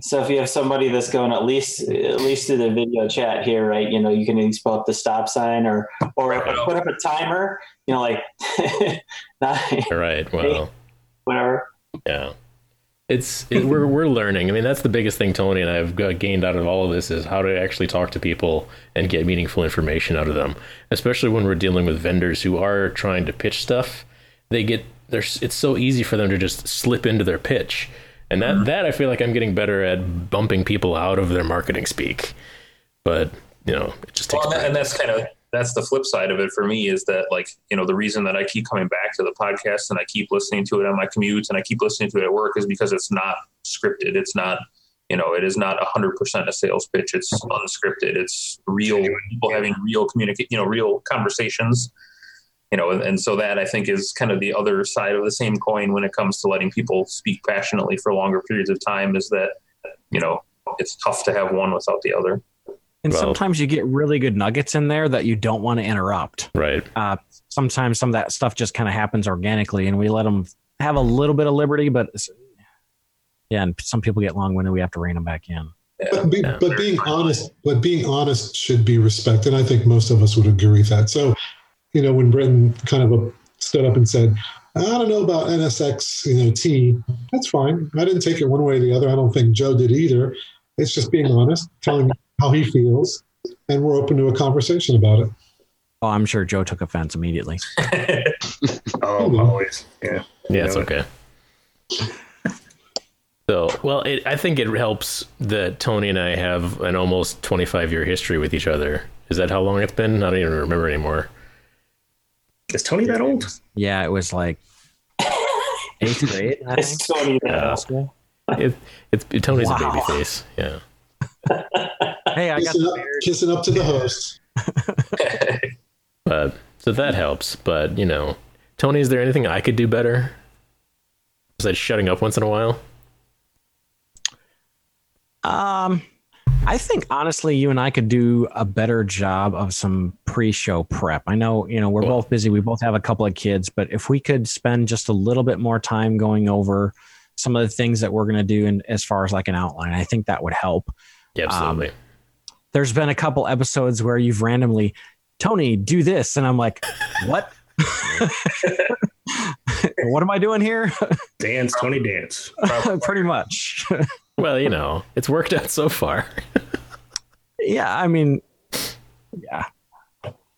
So if you have somebody that's going at least at least through the video chat here, right? You know, you can at least put up the stop sign or or put up a timer. You know, like nine, All right. Well, whatever. yeah. It's it, we're we're learning. I mean, that's the biggest thing Tony and I have uh, gained out of all of this is how to actually talk to people and get meaningful information out of them. Especially when we're dealing with vendors who are trying to pitch stuff, they get there's it's so easy for them to just slip into their pitch, and that that I feel like I'm getting better at bumping people out of their marketing speak. But you know, it just takes. Well, and, that- and that's kind of that's the flip side of it for me is that like you know the reason that I keep coming back to the podcast and I keep listening to it on my commute and I keep listening to it at work is because it's not scripted. It's not you know it is not hundred percent a sales pitch. It's mm-hmm. unscripted. It's real people having real communicate you know real conversations. You know, and, and so that I think is kind of the other side of the same coin when it comes to letting people speak passionately for longer periods of time. Is that you know it's tough to have one without the other. And Well- sometimes you get really good nuggets in there that you don't want to interrupt. Right. Uh, sometimes some of that stuff just kind of happens organically, and we let them have a little bit of liberty. But yeah, and some people get long winded. We have to rein them back in. But, be, but being honest, but being honest should be respected. I think most of us would agree with that. So, you know, when Britton kind of stood up and said, "I don't know about NSX, you know, T," that's fine. I didn't take it one way or the other. I don't think Joe did either. It's just being honest, telling how he feels, and we're open to a conversation about it. Oh, I'm sure Joe took offense immediately. Oh, always. Yeah. Yeah, it's okay. So, well, it, I think it helps that Tony and I have an almost 25 year history with each other. Is that how long it's been? I don't even remember anymore. Is Tony that old? Yeah, it was like eighth grade. I It's Tony. Yeah. It, it's Tony's Wow. a baby face. Yeah. Hey, I got Kissing the up, kissing up to the host. But so that helps. But, you know, Tony, is there anything I could do better? Besides shutting up once in a while? Um, I think honestly, you and I could do a better job of some pre-show prep. I know, you know, we're both busy. We both have a couple of kids, but if we could spend just a little bit more time going over some of the things that we're going to do, and as far as like an outline, I think that would help. Yeah, absolutely. Um, there's been a couple episodes where you've randomly, Tony, do this, and I'm like, what? what am I doing here? Dance, Tony, dance. Pretty much. well, you know, it's worked out so far. yeah, I mean, yeah.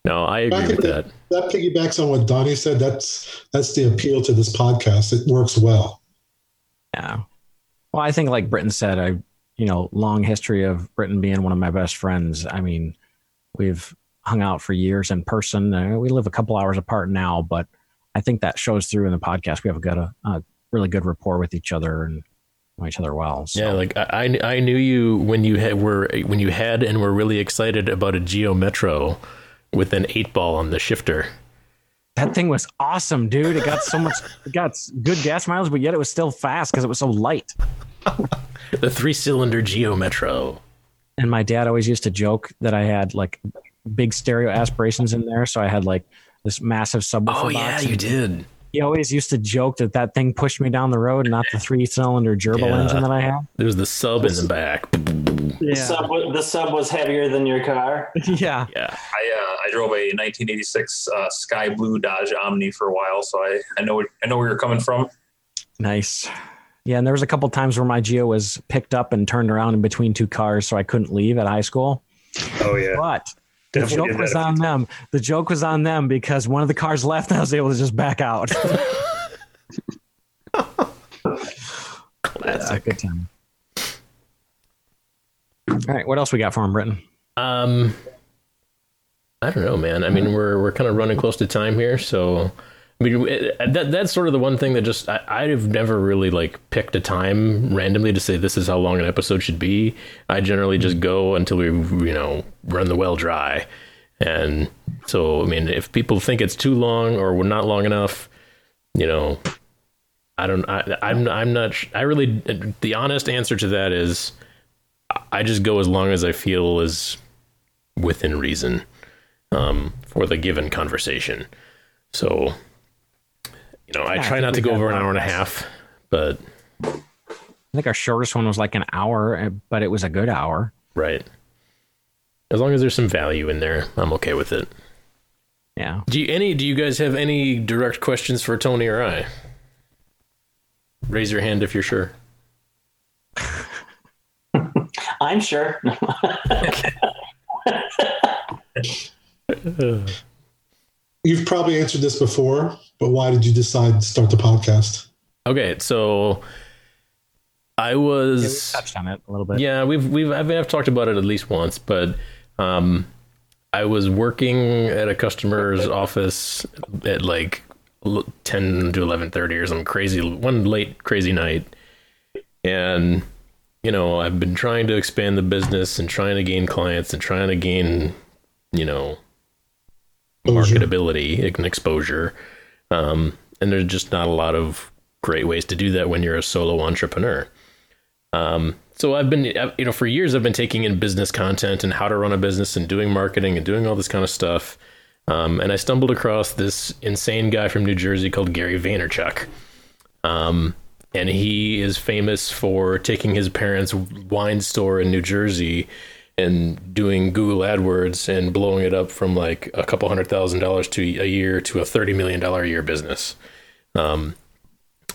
No, I agree with that. That piggybacks on what Donnie said. That's that's the appeal to this podcast. It works well. Yeah. Well, I think like Britton said, I you know, long history of Britton being one of my best friends. I mean, we've hung out for years in person. Uh, we live a couple hours apart now, but I think that shows through in the podcast. We have got a, a really good rapport with each other and know each other well. So. Yeah, like I I knew you when you had were when you had and were really excited about a Geo Metro with an eight ball on the shifter. That thing was awesome, dude. It got so much, it got good gas miles, but yet it was still fast because it was so light. the three cylinder Geo Metro. And my dad always used to joke that I had like big stereo aspirations in there, so I had like this massive subwoofer. Oh yeah, you did. He always used to joke that that thing pushed me down the road, not the three cylinder gerbil yeah. engine that I had. There's the sub in the back. Yeah. The sub, the sub was heavier than your car. yeah, yeah. I uh, I drove a 1986 uh, sky blue Dodge Omni for a while, so I I know I know where you're coming from. Nice. Yeah, and there was a couple times where my Geo was picked up and turned around in between two cars, so I couldn't leave at high school. Oh yeah. But the joke was on them. The joke was on them because one of the cars left and I was able to just back out. That's a good time. All right, what else we got for him, Britton? Um, I don't know, man. I mean, we're we're kind of running close to time here, so I mean, it, that that's sort of the one thing that just I, I've never really like picked a time randomly to say this is how long an episode should be. I generally just go until we you know run the well dry, and so I mean, if people think it's too long or we're not long enough, you know, I don't. I, I'm I'm not. I really the honest answer to that is I just go as long as I feel is within reason um, for the given conversation. So you know, I try not to go over an hour and a half, but I think our shortest one was like an hour, eh, but it was a good hour. Right. As long as there's some value in there, I'm okay with it. Yeah. Do you any do you guys have any direct questions for Tony or I? Raise your hand if you're sure. I'm sure. You've probably answered this before, but why did you decide to start the podcast? Okay, so I was yeah, touched on it a little bit. Yeah, we've we've I've, I've talked about it at least once, but um, I was working at a customer's office at like ten to eleven thirty or some crazy one late crazy night, and you know I've been trying to expand the business and trying to gain clients and trying to gain you know marketability and exposure. Um, and there's just not a lot of great ways to do that when you're a solo entrepreneur. Um, so I've been, you know, for years I've been taking in business content and how to run a business and doing marketing and doing all this kind of stuff. Um, and I stumbled across this insane guy from New Jersey called Gary Vaynerchuk. Um, and he is famous for taking his parents' wine store in New Jersey and doing Google AdWords and blowing it up from like a couple hundred thousand dollars to a year to a thirty million dollar a year business. Um,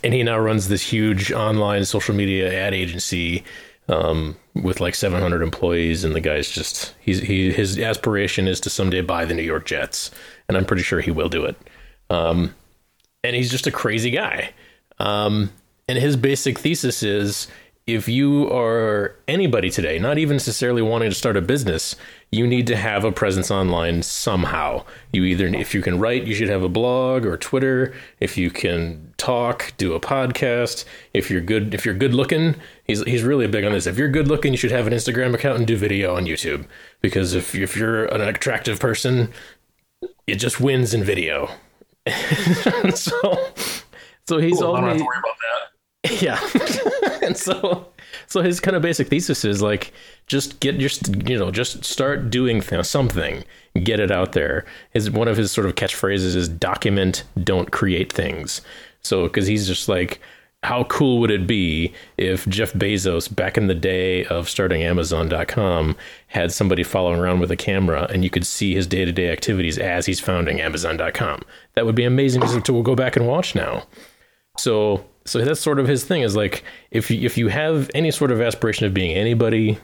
and he now runs this huge online social media ad agency um, with like 700 employees. And the guy's just he's he his aspiration is to someday buy the New York Jets, and I'm pretty sure he will do it. Um, and he's just a crazy guy. Um, and his basic thesis is if you are anybody today, not even necessarily wanting to start a business, you need to have a presence online somehow. You either, if you can write, you should have a blog or Twitter. If you can talk, do a podcast. If you're good, if you're good looking, he's he's really big on this. If you're good looking, you should have an Instagram account and do video on YouTube. Because if if you're an attractive person, it just wins in video. so, so he's cool, all. Don't have to worry about that. Yeah. and so so his kind of basic thesis is like just get your you know just start doing th- something get it out there his one of his sort of catchphrases is document don't create things so because he's just like how cool would it be if Jeff Bezos, back in the day of starting Amazon.com, had somebody following around with a camera and you could see his day to day activities as he's founding Amazon.com? That would be amazing to go back and watch now. So, so that's sort of his thing is like if you, if you have any sort of aspiration of being anybody,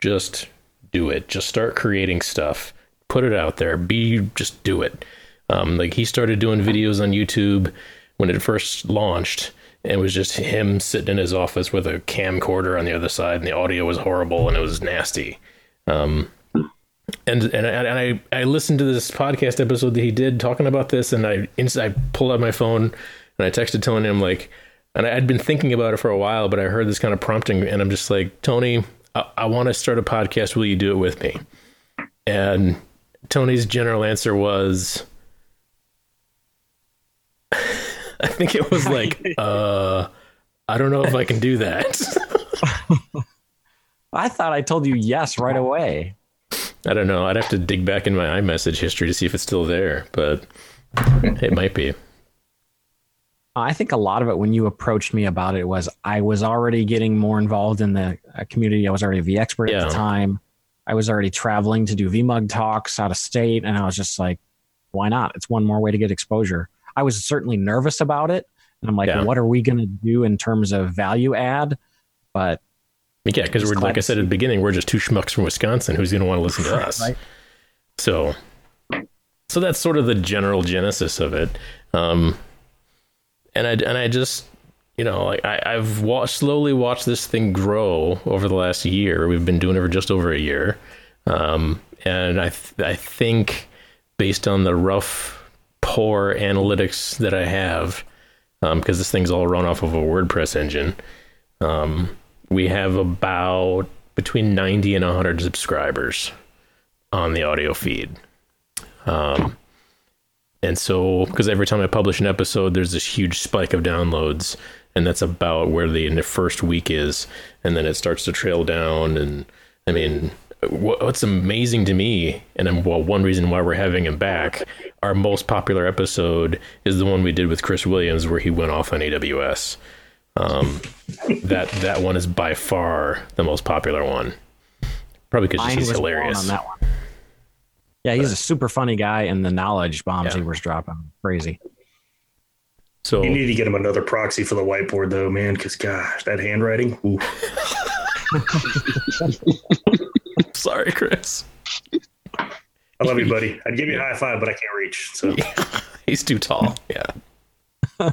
just do it. Just start creating stuff. Put it out there. Be just do it. Um, like he started doing videos on YouTube when it first launched and it was just him sitting in his office with a camcorder on the other side, and the audio was horrible and it was nasty. Um, and and, and I, I listened to this podcast episode that he did talking about this, and I I pulled out my phone and I texted Tony. I'm like, and I'd been thinking about it for a while, but I heard this kind of prompting, and I'm just like, Tony, I, I want to start a podcast. Will you do it with me? And Tony's general answer was, I think it was like, uh, I don't know if I can do that. I thought I told you yes right away. I don't know. I'd have to dig back in my iMessage history to see if it's still there, but it might be. I think a lot of it when you approached me about it was I was already getting more involved in the uh, community. I was already a vExpert yeah. at the time. I was already traveling to do VMUG talks out of state, and I was just like, why not? It's one more way to get exposure. I was certainly nervous about it. And I'm like, yeah. what are we going to do in terms of value add? But yeah, because we're like I said at the beginning, we're just two schmucks from Wisconsin. Who's going to want to listen to us? Right. So, so that's sort of the general genesis of it. Um, and I and I just you know like I, I've watched slowly watched this thing grow over the last year. We've been doing it for just over a year, um, and I th- I think based on the rough poor analytics that I have, because um, this thing's all run off of a WordPress engine, um, we have about between 90 and 100 subscribers on the audio feed. Um, and so, because every time I publish an episode, there's this huge spike of downloads, and that's about where the in the first week is, and then it starts to trail down. And I mean, what's amazing to me, and well, one reason why we're having him back, our most popular episode is the one we did with Chris Williams, where he went off on AWS. Um, that that one is by far the most popular one. Probably because he's hilarious. On that one. Yeah, he's but, a super funny guy, and the knowledge bombs yeah. he was dropping crazy. So you need to get him another proxy for the whiteboard, though, man. Because gosh, that handwriting. Sorry, Chris. I love you, buddy. I'd give you a high five, but I can't reach. So yeah, he's too tall. Yeah.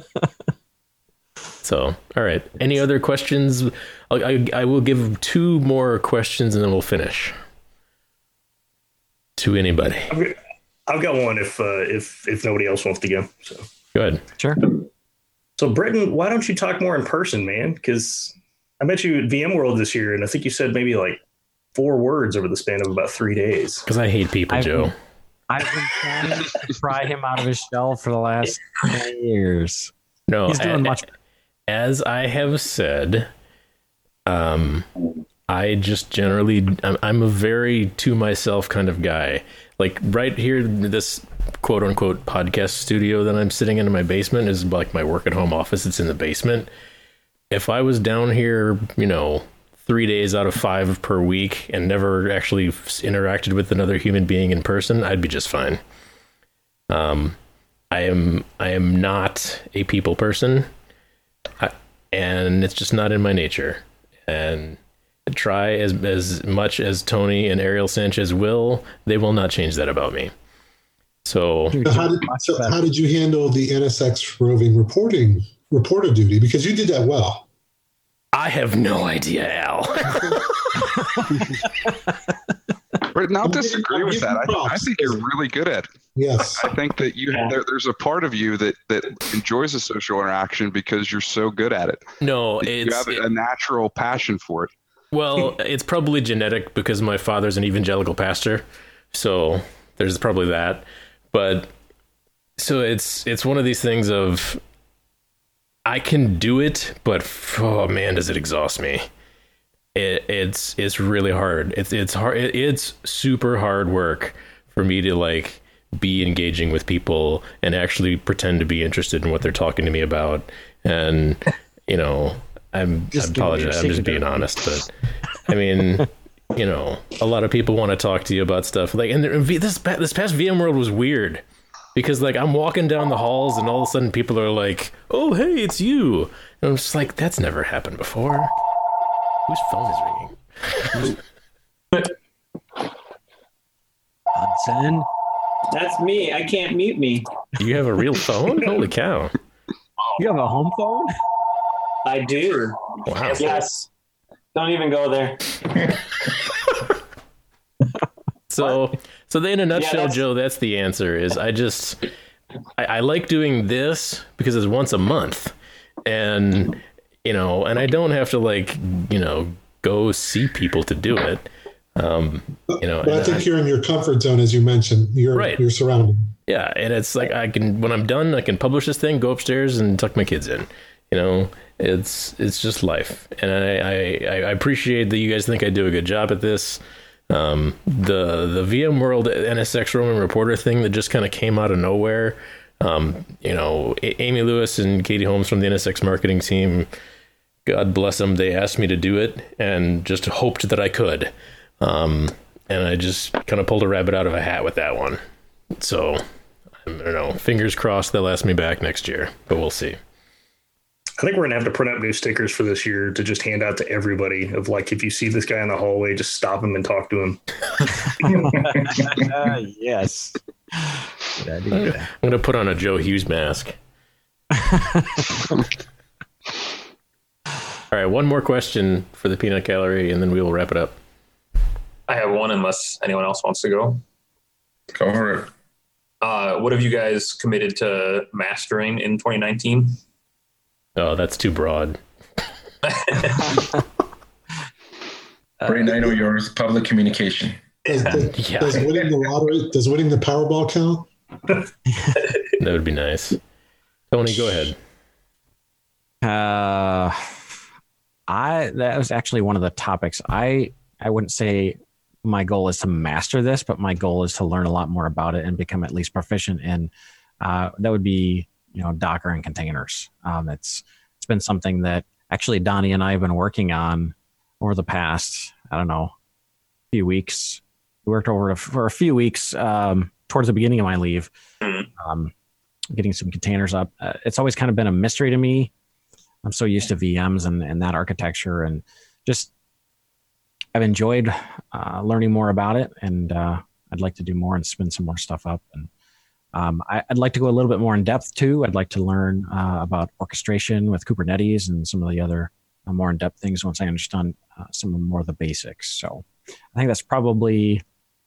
so, all right. Any other questions? I, I, I will give two more questions and then we'll finish. To anybody. I've got, I've got one. If uh, if if nobody else wants to go, so go ahead. Sure. So, Britton, why don't you talk more in person, man? Because I met you at VMworld this year, and I think you said maybe like four words over the span of about three days. Because I hate people, I've Joe. I've been trying to pry him out of his shell for the last 10 years. No, he's doing much. As I have said, um, I just generally, I'm, a very to myself kind of guy. Like right here, this quote unquote podcast studio that I'm sitting in in my basement is like my work at home office. It's in the basement. If I was down here, you know, three days out of five per week and never actually interacted with another human being in person, I'd be just fine. Um, I am I am not a people person, I, and it's just not in my nature. And try as as much as Tony and Ariel Sanchez will, they will not change that about me. So, so how, did, so how did you handle the NSX roving reporting reporter duty? Because you did that well. I have no idea, Al. but not disagree with that. I, I, think you're really good at it. Yes. I think that you there, there's a part of you that that enjoys the social interaction because you're so good at it. No, you have a natural passion for it. Well, it's probably genetic because my father's an evangelical pastor, so there's probably that. But so it's it's one of these things of I can do it, but oh man, does it exhaust me. It, it's it's really hard. It's it's hard. It, it's super hard work for me to like be engaging with people and actually pretend to be interested in what they're talking to me about. And you know, I'm just I apologize. I'm just being honest, but I mean, you know, a lot of people want to talk to you about stuff like, and this this past VMworld was weird because like I'm walking down the halls and all of a sudden people are like, "Oh, hey, it's you," and I'm just like, "That's never happened before." Whose phone is ringing? Hudson. That's me. I can't mute me. You have a real phone? Holy cow! You have a home phone? I do. Wow. Yes. Don't even go there. so, so then in a nutshell, that's- Joe, that's the answer. Is I just I, I like doing this because it's once a month, and you know, and I don't have to like you know go see people to do it. Um, you know, But I think I- you're in your comfort zone, as you mentioned. You're Right. you're surrounded. Yeah, and it's like I can when I'm done, I can publish this thing, go upstairs, and tuck my kids in. You know, it's it's just life, and I I, I appreciate that you guys think I do a good job at this. Um, the the VMworld NSX Roman Reporter thing that just kind of came out of nowhere. Um, you know, A- Amy Lewis and Katie Holmes from the NSX marketing team. God bless them. They asked me to do it and just hoped that I could. Um, and I just kind of pulled a rabbit out of a hat with that one. So I don't know. Fingers crossed they'll ask me back next year, but we'll see. I think we're gonna have to print out new stickers for this year to just hand out to everybody. Of like, if you see this guy in the hallway, just stop him and talk to him. yes. I'm gonna put on a Joe Hughes mask. All right, one more question for the peanut gallery, and then we will wrap it up. I have one unless anyone else wants to go. Go for it. Uh, what have you guys committed to mastering in 2019? Oh, that's too broad. Brain, I know yours. Public communication. Does, does, does winning the lottery, does winning the Powerball count? That would be nice. Tony, go ahead. Uh, I that was actually one of the topics. I I wouldn't say my goal is to master this, but my goal is to learn a lot more about it and become at least proficient in. Uh, that would be you know Docker and containers. Um, it's it's been something that actually Donnie and I have been working on over the past I don't know few weeks. We worked over for a few weeks um, towards the beginning of my leave, um, getting some containers up. Uh, it's always kind of been a mystery to me. I'm so used to VMs and, and that architecture, and just I've enjoyed uh, learning more about it, and uh, I'd like to do more and spin some more stuff up. And um, I, I'd like to go a little bit more in depth too. I'd like to learn uh, about orchestration with Kubernetes and some of the other uh, more in depth things once I understand uh, some of more of the basics. So I think that's probably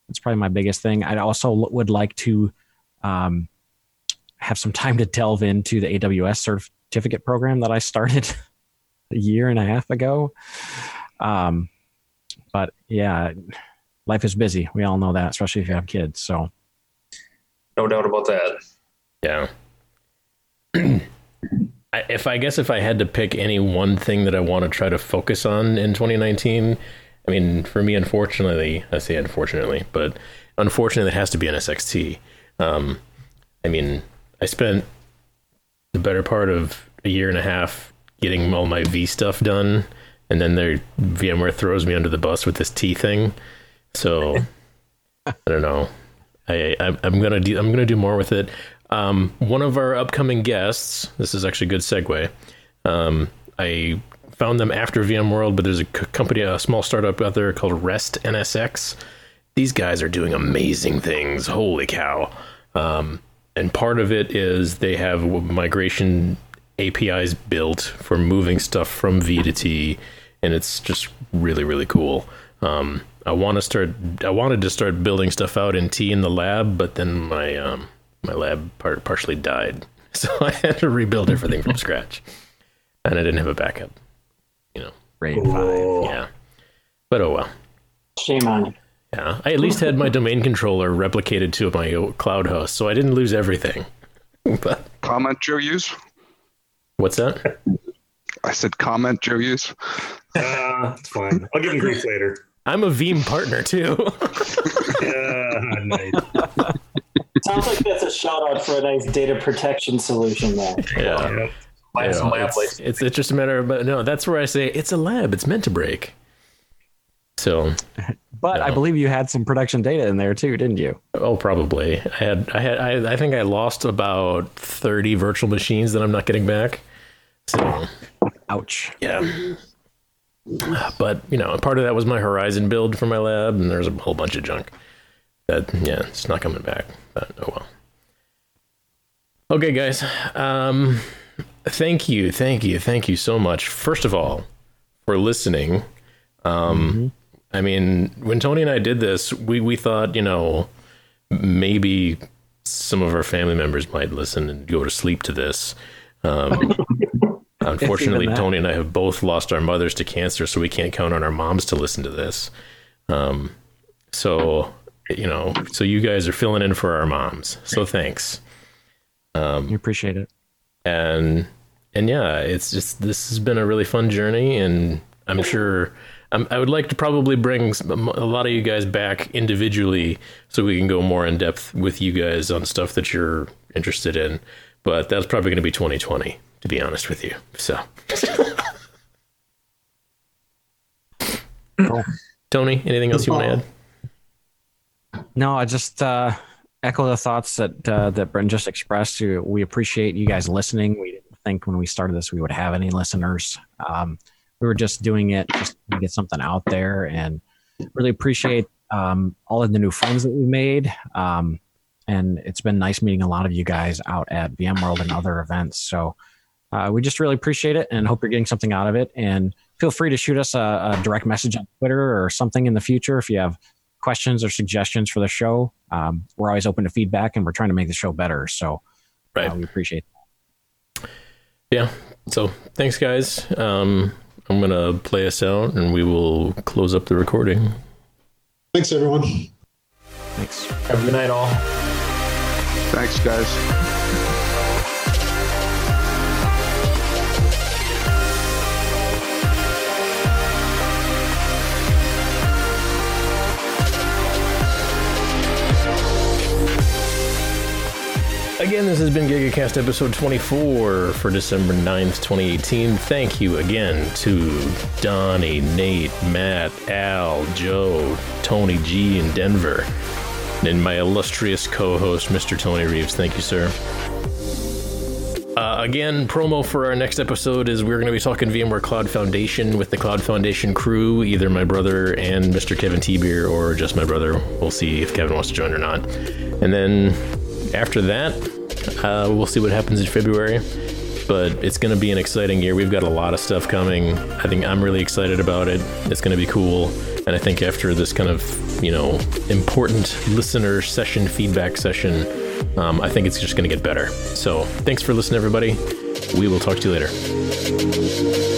that's probably my biggest thing. I also would like to um, have some time to delve into the AWS certificate program that I started a year and a half ago. Um, but yeah, life is busy. We all know that, especially if you have kids. So No doubt about that. Yeah. I, if I guess if I had to pick any one thing that I want to try to focus on in 2019, I mean, for me, unfortunately, I say unfortunately, but unfortunately, it has to be NSXT. Um, I mean, I spent the better part of a year and a half getting all my V stuff done, and then their VMware throws me under the bus with this T thing. So I don't know. I, I'm gonna do I'm gonna do more with it. Um, one of our upcoming guests. This is actually a good segue. Um, I found them after VMworld, but there's a company, a small startup out there called Rest NSX. These guys are doing amazing things. Holy cow! Um, and part of it is they have migration APIs built for moving stuff from V to T, and it's just really really cool. Um, I want to start. I wanted to start building stuff out in T in the lab, but then my um, my lab part partially died, so I had to rebuild everything from scratch, and I didn't have a backup. You know, RAID five. Yeah, but oh well. Shame on you. Yeah, I at least had my domain controller replicated to my cloud host, so I didn't lose everything. but Comment Joe use? What's that? I said comment, Joe use. Uh, it's fine. I'll give him grief later. I'm a Veeam partner too. yeah, nice. Sounds like that's a shout out for a nice data protection solution there. Yeah. Buy some lab it's, it's, it's just a matter of, but no, that's where I say it's a lab. It's meant to break. So, But I believe you had some production data in there too, didn't you? oh, probably I had, I had, I, I think I lost about 30 virtual machines that I'm not getting back. So, ouch. Yeah. Mm-hmm. But you know, part of that was my Horizon build for my lab, and there's a whole bunch of junk that yeah, it's not coming back. But oh well. Okay, guys. Um, thank you, thank you, thank you so much. First of all, for listening. Um, I mean, when Tony and I did this, we we thought you know maybe some of our family members might listen and go to sleep to this. Um, unfortunately. Tony and I have both lost our mothers to cancer, so we can't count on our moms to listen to this. Um, so you know, so you guys are filling in for our moms. So thanks. Um, We appreciate it. and and yeah, it's just this has been a really fun journey, and I'm sure um, I would like to probably bring a lot of you guys back individually, so we can go more in depth with you guys on stuff that you're interested in. But that's probably going to be 2020, to be honest with you. So, Tony, anything else you want to add? No, I just uh, echo the thoughts that uh, that Brent just expressed. We- We appreciate you guys listening. We didn't think when we started this we would have any listeners. Um, we were just doing it just to get something out there, and really appreciate um, all of the new friends that we made. Um, and it's been nice meeting a lot of you guys out at VMworld and other events. So uh, we just really appreciate it and hope you're getting something out of it. And feel free to shoot us a, a direct message on Twitter or something in the future if you have questions or suggestions for the show. Um, we're always open to feedback and we're trying to make the show better. So uh, we appreciate Yeah. So thanks, guys. Um, I'm gonna play us out, and we will close up the recording. Thanks, everyone. Thanks. Have a good night, all. Thanks, guys. Again, this has been GigaCast episode 24 for December 9th, 2018. Thank you again to Donnie, Nate, Matt, Al, Joe, Tony G in Denver, and my illustrious co host, Mr. Tony Reeves. Thank you, sir. Uh, again, promo for our next episode is we're going to be talking VMware Cloud Foundation with the Cloud Foundation crew, either my brother and Mr. Kevin T. Beer, or just my brother. We'll see if Kevin wants to join or not. And then after that, uh, we'll see what happens in February. But it's going to be an exciting year. We've got a lot of stuff coming. I think I'm really excited about it. It's going to be cool. And I think after this kind of, you know, important listener session, feedback session, um, I think it's just going to get better. So thanks for listening, everybody. We will talk to you later.